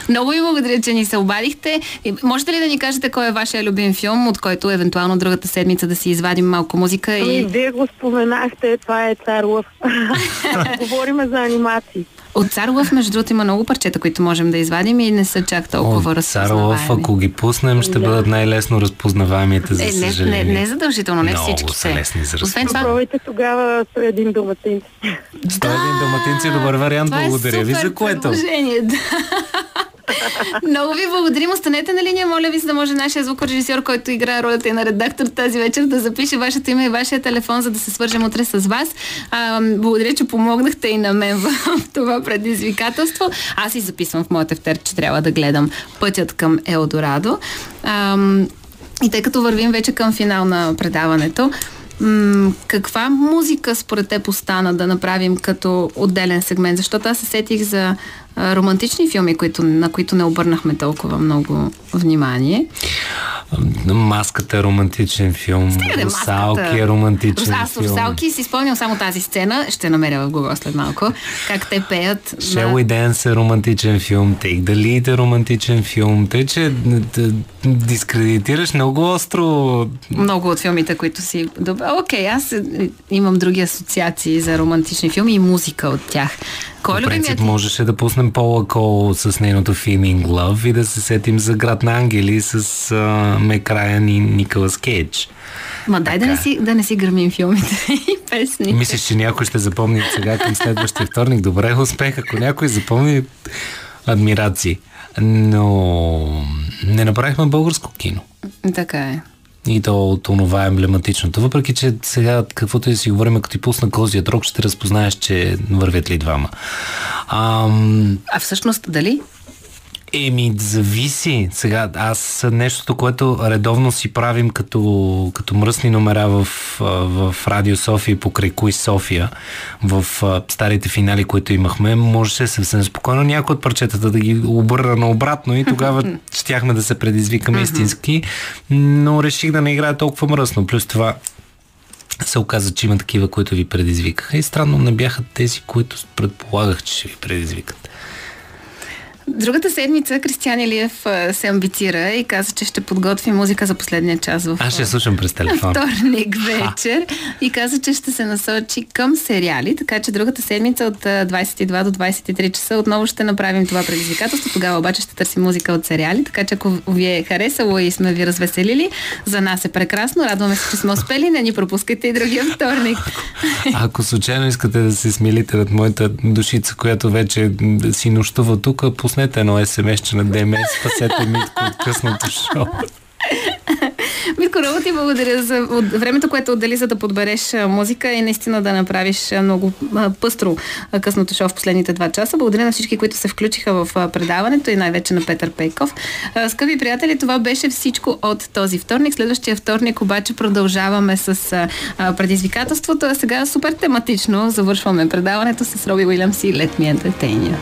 Много ви благодаря, че ни се обадихте. Можете ли да ни кажете кой е вашия любим филм, от който евентуално другата седмица да си извадим малко музика Ами, и вие го споменахте, това е Цар Лъв. Говориме за анимации. от Цар Лъв, между другото, има много парчета, които можем да извадим и не са чак толкова О, Цар Лъв, разпознаваеми. ако ги пуснем, ще бъдат най-лесно разпознаваемите, за Е, не, не, съжаление. не задължително, не Много всички са лесни за Освен това, Пробвайте тогава с един доматин. Сто един доматинци, добър вариант, това е благодаря ви за което. предложение, да. Много ви благодарим. Останете на линия, моля ви, за да може нашия звукорежисьор, който играе ролята и на редактор тази вечер, да запише вашето име и вашия телефон, за да се свържем утре с вас. А, благодаря, че помогнахте и на мен в, това предизвикателство. Аз си записвам в моят тефтер, че трябва да гледам пътят към Елдорадо. Ам, и тъй като вървим вече към финал на предаването, м- каква музика според теб остана да направим като отделен сегмент? Защото аз се сетих за а, романтични филми, които, на които не обърнахме толкова много внимание. Маската е романтичен филм. Стига е Русалки е романтичен Аз филм. Русалки си спомням само тази сцена, ще намеря в Google след малко, как те пеят. Shall на- We Dance е романтичен филм, Take the Lead е романтичен филм, тъй че дискредитираш много остро Много от филмите, които си... Добре, окей, аз е, имам други асоциации за романтични филми и музика от тях. Кой е По принцип любимият ти? можеше да пуснем Пола Кол с нейното Feeling Love и да се сетим за Град на ангели с а, Мек Райан и Николас Кейдж. Ма дай да не, си, да не си гърмим филмите и песни. Мислиш, че някой ще запомни сега към следващия вторник? Добре, успех. Ако някой запомни, адмирации. Но не направихме българско кино. Така е. И то от онова емблематичното. Въпреки, че сега, каквото и си говорим, като ти пусна козият рок, ще разпознаеш, че вървят ли двама. Ам, А всъщност дали? Еми, зависи. Сега, аз нещото, което редовно си правим като, като мръсни номера в, в Радио София и покрай Кои София, в старите финали, които имахме, можеше съвсем спокойно някои от парчетата да ги обърна наобратно и тогава щяхме да се предизвикаме истински, но реших да не играя толкова мръсно. Плюс това се оказа, че има такива, които ви предизвикаха. И странно не бяха тези, които предполагах, че ще ви предизвикат. Другата седмица Кристиан Илиев се амбицира и каза, че ще подготви музика за последния час в Аз ще слушам през телефон. вторник вечер и каза, че ще се насочи към сериали, така че другата седмица от а, 22 до 23 часа отново ще направим това предизвикателство. Тогава обаче ще търсим музика от сериали, така че ако ви е харесало и сме ви развеселили, за нас е прекрасно. Радваме се, че сме успели. Не ни пропускайте и другия вторник. Ако случайно искате да се смилите над моята душица, която вече си нощува тук, пуснете едно смс на ДМС, спасете Митко от късното шоу. Митко, много ти благодаря за времето, което отдели за да подбереш музика и наистина да направиш много пъстро късното шоу в последните два часа. Благодаря на всички, които се включиха в предаването и най-вече на Петър Пейков. Скъпи приятели, това беше всичко от този вторник. Следващия вторник обаче продължаваме с предизвикателството, а сега супер тематично завършваме предаването с Роби Уилямс и Let Me Entertain You.